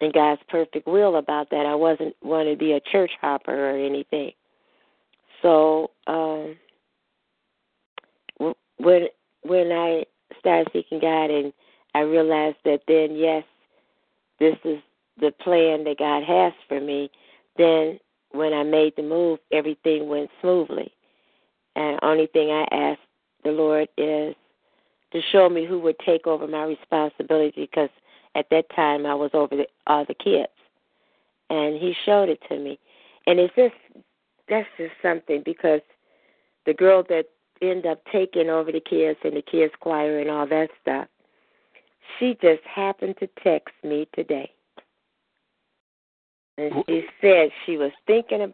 in God's perfect will about that. I wasn't want to be a church hopper or anything. So um when when I started seeking God and I realized that then yes, this is the plan that God has for me, then when I made the move, everything went smoothly. And only thing I asked the Lord is to show me who would take over my responsibility because at that time I was over the all the kids. And he showed it to me. And it's just that's just something because the girl that ended up taking over the kids and the kids choir and all that stuff, she just happened to text me today. And she said she was thinking of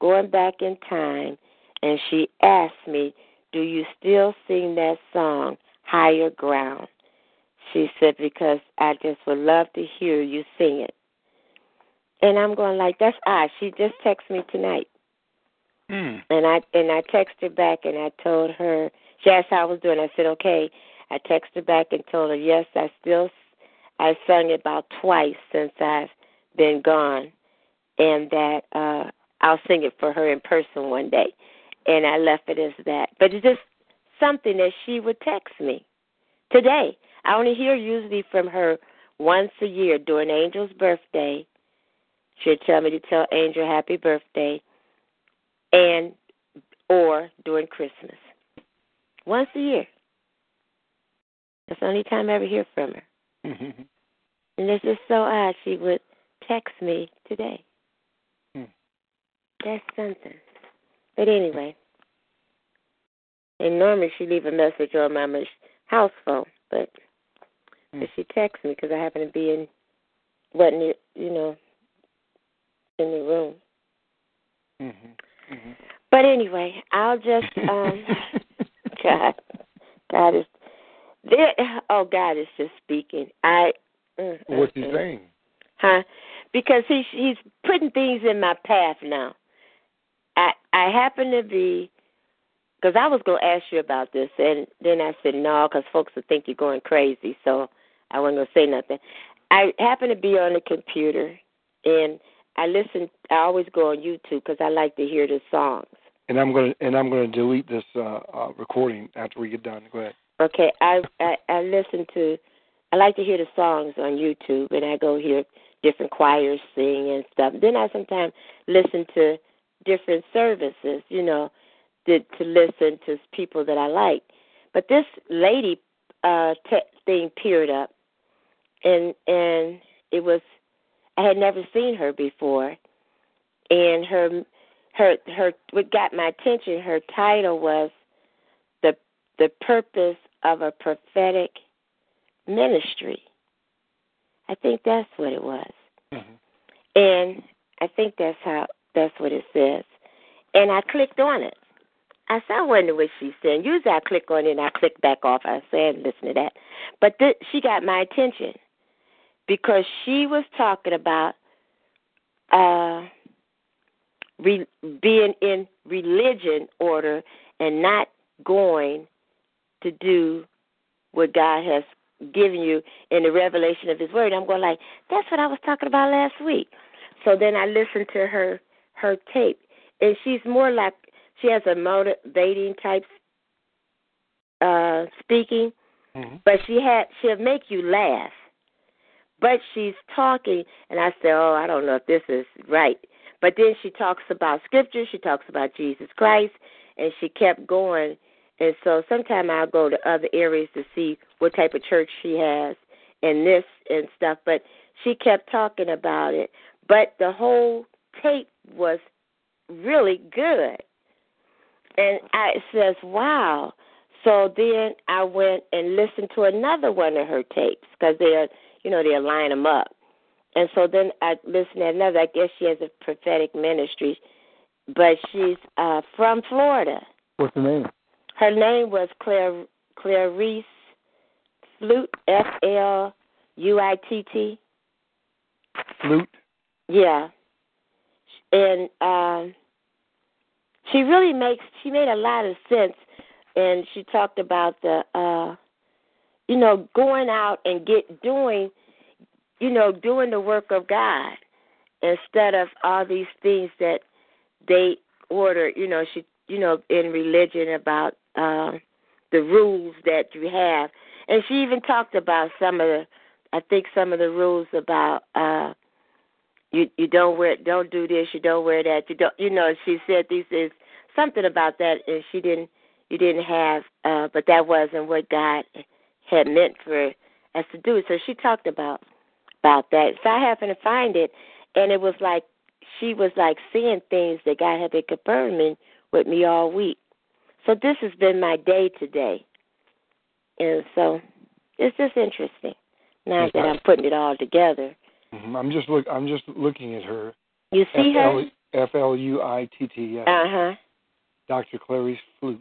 going back in time and she asked me, Do you still sing that song, Higher Ground? She said, Because I just would love to hear you sing it. And I'm going like, That's odd. She just texted me tonight. Mm. And I and I texted her back and I told her she asked how I was doing. I said, Okay. I texted her back and told her, Yes, I still I sung it about twice since I've been gone and that uh I'll sing it for her in person one day. And I left it as that. But it's just something that she would text me today. I only hear usually from her once a year during Angel's birthday. She'll tell me to tell Angel happy birthday and or during Christmas. Once a year. That's the only time I ever hear from her. Mhm. And it's just so odd she would text me today. Hmm. That's something. But anyway. And normally she leave a message on my house phone, but Hmm. but she texts me because I happen to be in, wasn't you know, in the room. Mhm. Mhm. But anyway, I'll just *laughs* um God, God is there. Oh, God is just speaking. I. mm, What's mm, he mm. saying? Huh? Because he's he's putting things in my path now. I happen to be because I was going to ask you about this, and then I said no, because folks would think you're going crazy, so I wasn't going to say nothing. I happen to be on the computer, and I listen. I always go on YouTube because I like to hear the songs. And I'm gonna and I'm gonna delete this uh, uh recording after we get done. Go ahead. Okay, I, I I listen to. I like to hear the songs on YouTube, and I go hear different choirs sing and stuff. Then I sometimes listen to different services, you know, to, to listen to people that I like. But this lady uh te- thing peered up, and and it was I had never seen her before, and her her her what got my attention. Her title was the the purpose of a prophetic ministry. I think that's what it was. Mhm. And I think that's how that's what it says. And I clicked on it. I said, I wonder what she's saying. Usually I click on it and I click back off. I said, listen to that. But th- she got my attention because she was talking about uh, re- being in religion order and not going to do what God has given you in the revelation of His Word. I'm going like, that's what I was talking about last week. So then I listened to her her tape, and she's more like she has a motivating type uh speaking, Mm-hmm. but she had she'll make you laugh. But she's talking, and I say, "Oh, I don't know if this is right." But then she talks about scripture. She talks about Jesus Christ, and she kept going. And so sometime I'll go to other areas to see what type of church she has and this and stuff. But she kept talking about it. But the whole tape was really good. And I says, wow. So then I went and listened to another one of her tapes because they're, you know, they'll line them up. And so then I listened to another. I guess she has a prophetic ministry, but she's uh from Florida. What's her name? Her name was Claire Clarice Fluitt F L U I T T. Fluitt. Yeah. And um she really makes she made a lot of sense and she talked about the uh you know, going out and get doing you know, doing the work of God instead of all these things that they order, you know, she you know, in religion about um the rules that you have. And she even talked about some of the I think some of the rules about uh you you don't wear don't do this, you don't wear that, you don't you know, she said this is something about that and she didn't you didn't have uh but that wasn't what God had meant for us to do. So she talked about about that. So I happened to find it and it was like she was like seeing things that God had been confirming with me all week. So this has been my day today. And so it's just interesting. Now that I'm putting it all together. Hmm I'm just look. I'm just looking at her. You see her? F L U I T T. Uh huh. Dr. Clarice Fluitt,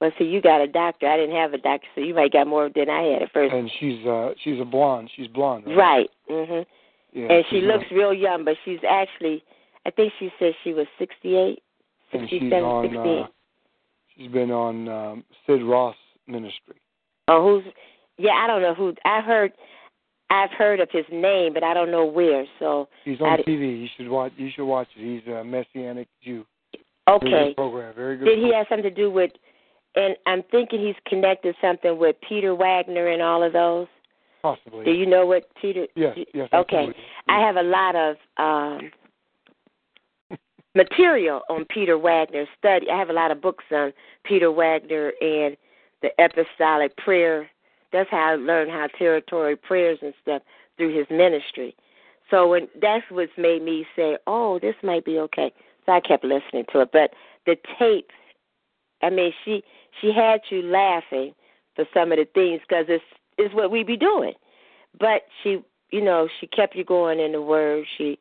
Well, see, you got a doctor. I didn't have a doctor, so you might got more than I had at first. and she's uh she's a blonde. She's blonde. Right. Right. Mhm. Yeah, and she looks real young, but she's actually, I think she said she was sixty-eight, and she's sixty-seven, on. sixty-eight. Uh, she's been on um, Sid Roth ministry. Oh, who's? Yeah, I don't know who. I heard, I've heard of his name, but I don't know where. So He's on di- TV. You should watch. You should watch it. He's a messianic Jew. Very okay. good program. Very good. Did he have something to do with? And I'm thinking he's connected something with Peter Wagner and all of those. Possibly. Do you know what Peter? Yes. Yes. Okay. absolutely. I have a lot of um *laughs* material on Peter Wagner study. I have a lot of books on Peter Wagner and the apostolic prayer. That's how I learned how territory prayers and stuff through his ministry. So when that's what's made me say, "Oh, this might be okay." So I kept listening to it. But the tape, I mean, she she had you laughing for some of the things because it's is what we be doing. But she, you know, she kept you going in the word. She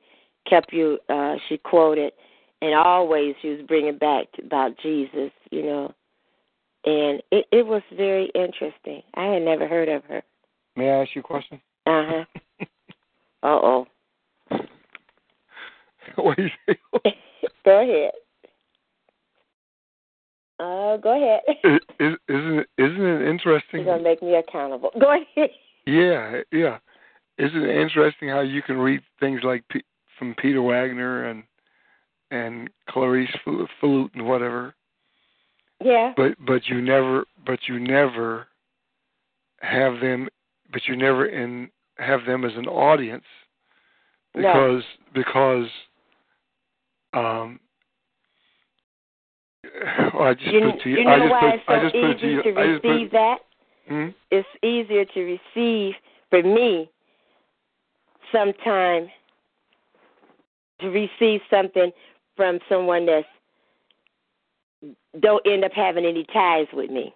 kept you. uh She quoted, and always she was bringing back about Jesus. You know, and it it was very interesting. I had never heard of her. May I ask you a question? *laughs* Uh huh. Uh oh. *laughs* what do you say? *laughs* go ahead. Uh, go ahead. Is, is, isn't it, isn't it interesting? You're gonna make me accountable. Go ahead. Yeah, yeah. Isn't it interesting how you can read things like P- from Peter Wagner and and Clarice Fl- Fluitt and whatever, Yeah. but but you never but you never have them but you never in have them as an audience No. because because um *laughs* I just You, put to you, you know I just why put it's I so just put to easy you to I just put receive that? hmm? it's easier to receive for me sometime to receive something from someone that's don't end up having any ties with me.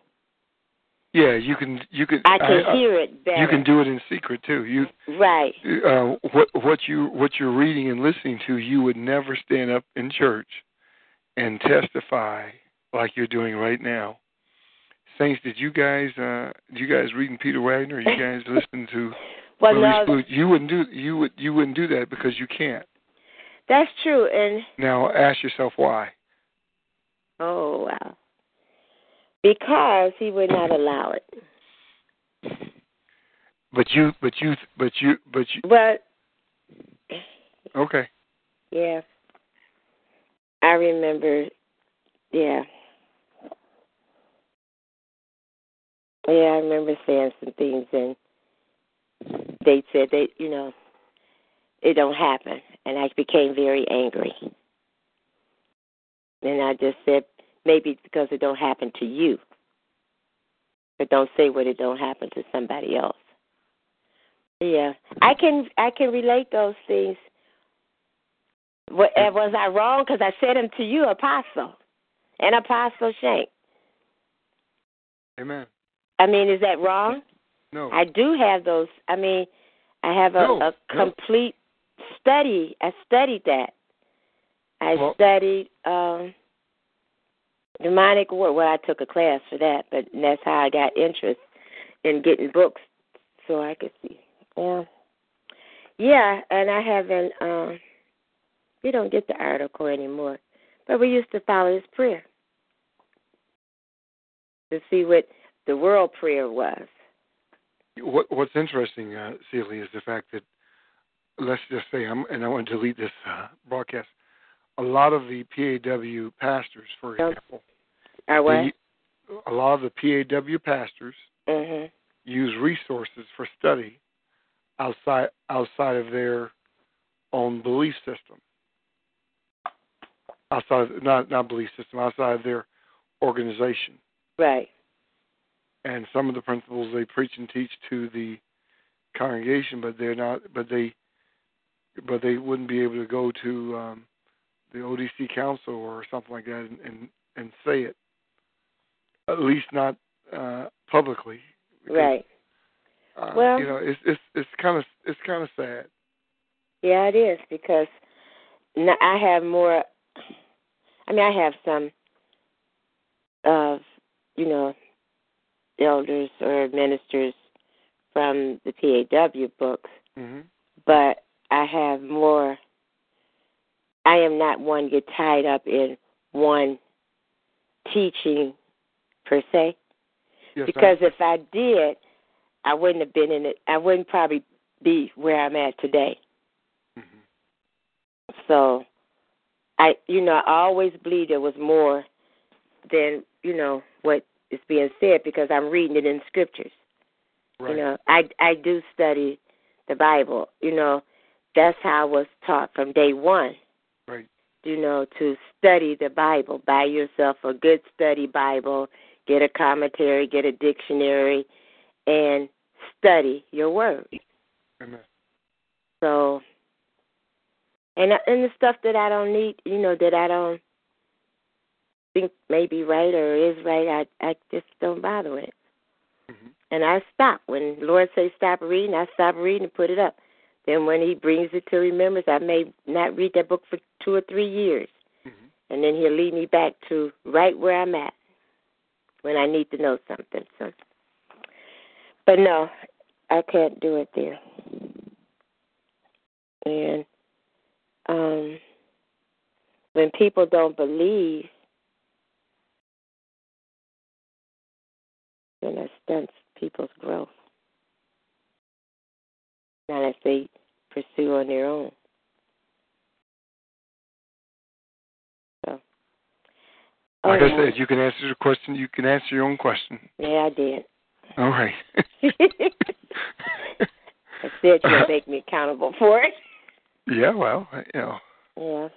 Yeah, you can you can I can I- hear it better. You can do it in secret too. You right. uh, what what you what you're reading and listening to, you would never stand up in church and testify like you're doing right now. Saints, did you guys uh did you guys reading Peter Wagner? Or you guys *laughs* listen to Well, no? You wouldn't do you would you wouldn't do that because you can't. that's true. And Now ask yourself why. Oh wow, because he would not allow it. But you but you but you but you But okay. yeah, I remember. Yeah, Yeah, I remember saying some things, and they said they, you know, it don't happen, and I became very angry. And I just said maybe because it don't happen to you, but don't say what it don't happen to somebody else. Yeah, I can I can relate those things. What, was I wrong? Because I said them to you, Apostle, and Apostle Shank. Amen. I mean, is that wrong? No. I do have those. I mean, I have a, No, a no. complete study. I studied that. I Well- studied um demonic war. Well, I took a class for that, but that's how I got interest in getting books so I could see. Yeah. Yeah, and I haven't um you don't get the article anymore. But we used to follow his prayer. To see what the world prayer was. What What's interesting, uh, Celia, is the fact that let's just say, I'm, and I want to delete this uh, broadcast. A lot of the PAW pastors, for example, Or what? they- a lot of the PAW pastors mhm. use resources for study outside outside of their own belief system. Outside, not not belief system, outside of their organization. Right. and some of the principles they preach and teach to the congregation, but they're not, but they, but they wouldn't be able to go to um, the ODC council or something like that and and, and say it, at least not uh, publicly. because, Right. Uh, Well- you know, it's it's it's kind of it's kind of sad. Yeah, it is because I have more. I mean, I have some of you know elders or ministers from the PAW books, hmm but I have more. I am not one get tied up in one teaching per se. Yes, because if I did, I wouldn't have been in it. I wouldn't probably be where I'm at today. I, mhm. So, I, you know, I always believe there was more than you know what is being said because I'm reading it in scriptures. right. You know, I I do study the Bible. You know, that's how I was taught from day one. Right. You know, to study the Bible. Buy yourself a good study Bible. Get a commentary. Get a dictionary, and study your word. Amen. So, and and the stuff that I don't need, you know, that I don't think may be right or is right, I I just don't bother with. hmm And I stop when the Lord says stop reading. I stop reading and put it up. Then when He brings it to remembrance, I may not read that book for two or three years, hmm and then He'll lead me back to right where I'm at when I need to know something. So, but no, I can't do it there. And um, when people don't believe, then that stunts people's growth. Not if they pursue on their own. Like oh, I said, you can answer the question. You can answer your own question. yeah, I did. All right. *laughs* *laughs* I said you'll make me accountable for it. yeah. Well, you know. Yeah,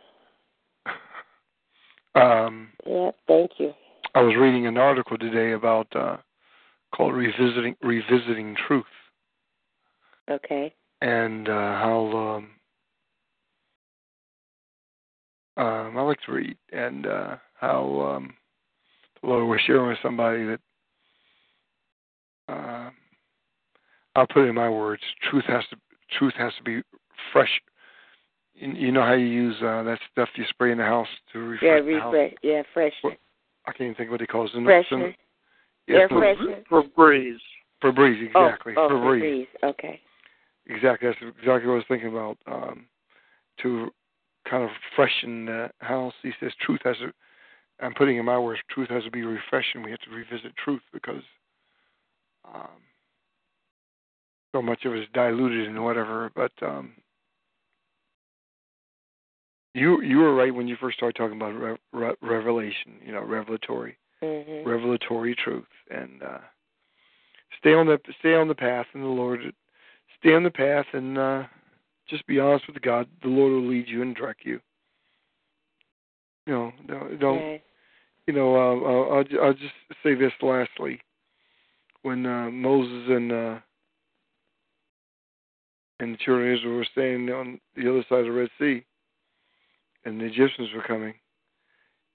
*laughs* Um, yeah. Thank you. I was reading an article today about uh, called revisiting revisiting truth, Okay. and uh, how um, um, I like to read, and uh, how um, the Lord was sharing with somebody that uh, I'll put it in my words: truth has to truth has to be fresh. You, you know how you use uh, that stuff you spray in the house to refresh Yeah, the house. refresh. Yeah, fresh. What- I can't even think what he calls it. It's in- Freshener. it's in- Air yes, freshener. Febreze. Febreze, exactly. Oh, oh Febreze. Febreze. Okay. Exactly. That's exactly what I was thinking about. Um, to kind of freshen the house. He says truth has to. I'm putting in my words. Truth has to be refreshing. We have to revisit truth because um, so much of it is diluted and whatever. But um, you you were right when you first started talking about re- re- revelation. You know, revelatory Mhm. revelatory truth and uh stay on the stay on the path, and the Lord stay on the path, and uh, just be honest with God. The Lord will lead you and direct you. You know, don't, don't Right. you know? Uh, I'll, I'll just say this lastly. When uh, Moses and uh, and the children of Israel were staying on the other side of the Red Sea, and the Egyptians were coming,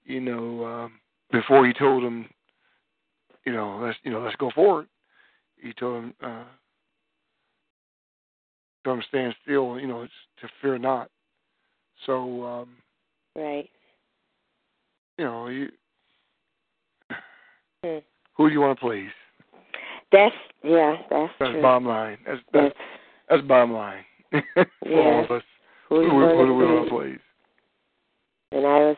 you know, um, before he told them, you know, let's you know, let's go forward. He told them, uh, told them stand still, you know, to fear not. So, um, Right. You know, you, Hmm. who do you want to please? That's yeah, that's, That's true. bottom line. That's that's, That's bottom line *laughs* for all of us. who Who, who, do we want to please? And I was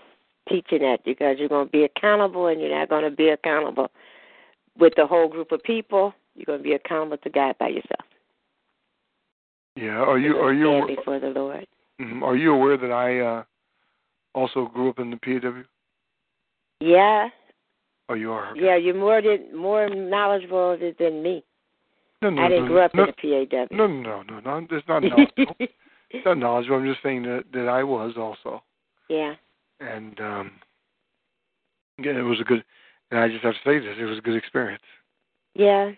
teaching that because you're going to be accountable and you're not going to be accountable with the whole group of people. You're going to be accountable to God by yourself. Yeah. Are you You're you before the Lord? mhm. are you aware that I uh also grew up in the PAW? Yeah, Oh, you are. Okay. yeah. You're more than more knowledgeable than me. No, no, I didn't no, grow up no, in the PAW. no, no, no, no. It's not *laughs* knowledgeable. it's not knowledgeable. I'm just saying that that I was also, yeah, and um again, it was a good. And I just have to say this: it was a good experience. yeah.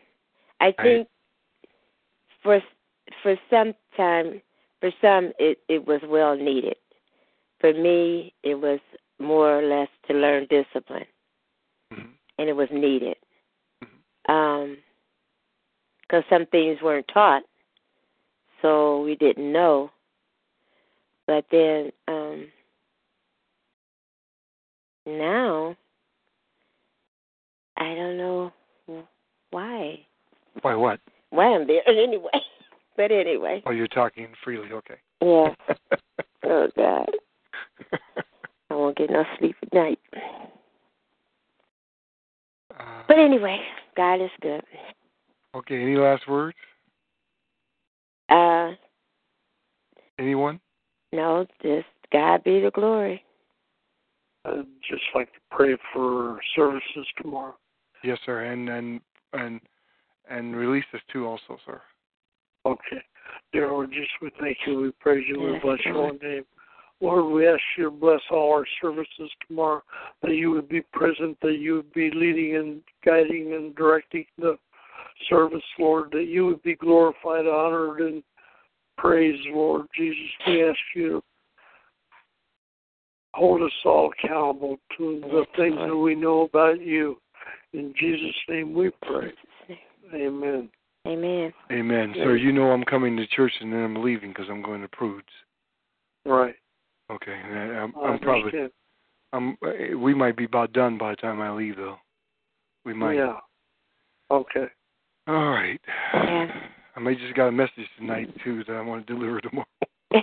I I- think for for some time, for some, it it was well needed. For me, it was more or less to learn discipline. Mhm. and it was needed. Mhm. Um, because some things weren't taught, so we didn't know. But then um, now, I don't know why. Why? What? Why I'm there *laughs* anyway. But anyway, Oh, you're talking freely. Okay. yeah. *laughs* Oh God, *laughs* I won't get no sleep at night. uh, But anyway, God is good. okay. Any last words? Uh, Anyone? no, just God be the glory. I'd just like to pray for services tomorrow. Yes, sir. And and and and release this too, also, sir. Okay. Dear Lord Jesus, we thank you, we praise you, we bless your name. Lord, we ask you to bless all our services tomorrow, that you would be present, that you would be leading and guiding and directing the service, Lord, that you would be glorified, honored, and praised, Lord Jesus. We ask you to hold us all accountable to the things that we know about you. In Jesus' name we pray. Jesus' name. Amen. Amen. Amen. Sir, you know I'm coming to church and then I'm leaving because I'm going to Prude's. Right. Okay. I'm, I I'm probably understand. I'm. uh, We might be about done by the time I leave, though. We might. Yeah. Okay. All right. Yeah. I may just got a message tonight too that I want to deliver tomorrow. *laughs*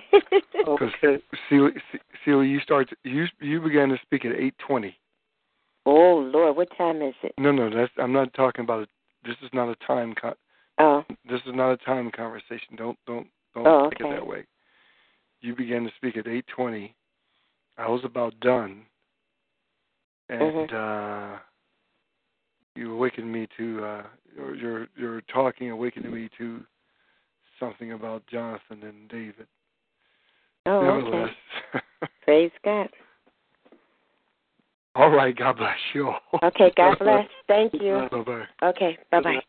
Okay. Celia, Celia, you start. You you began to speak at eight twenty. oh Lord, what time is it? No, no, that's. I'm not talking about. This is not a time. Con- Oh, this is not a time conversation. Don't don't don't Oh, take okay. it that way. You began to speak at eight twenty. I was about done, and Mhm. uh you awakened me to. uh your your your talking awakened me to something about Jonathan and David. oh, okay. *laughs* Praise God. all right. God bless you all. Okay, God *laughs* bless. Thank you. Bye bye. Okay, bye bye.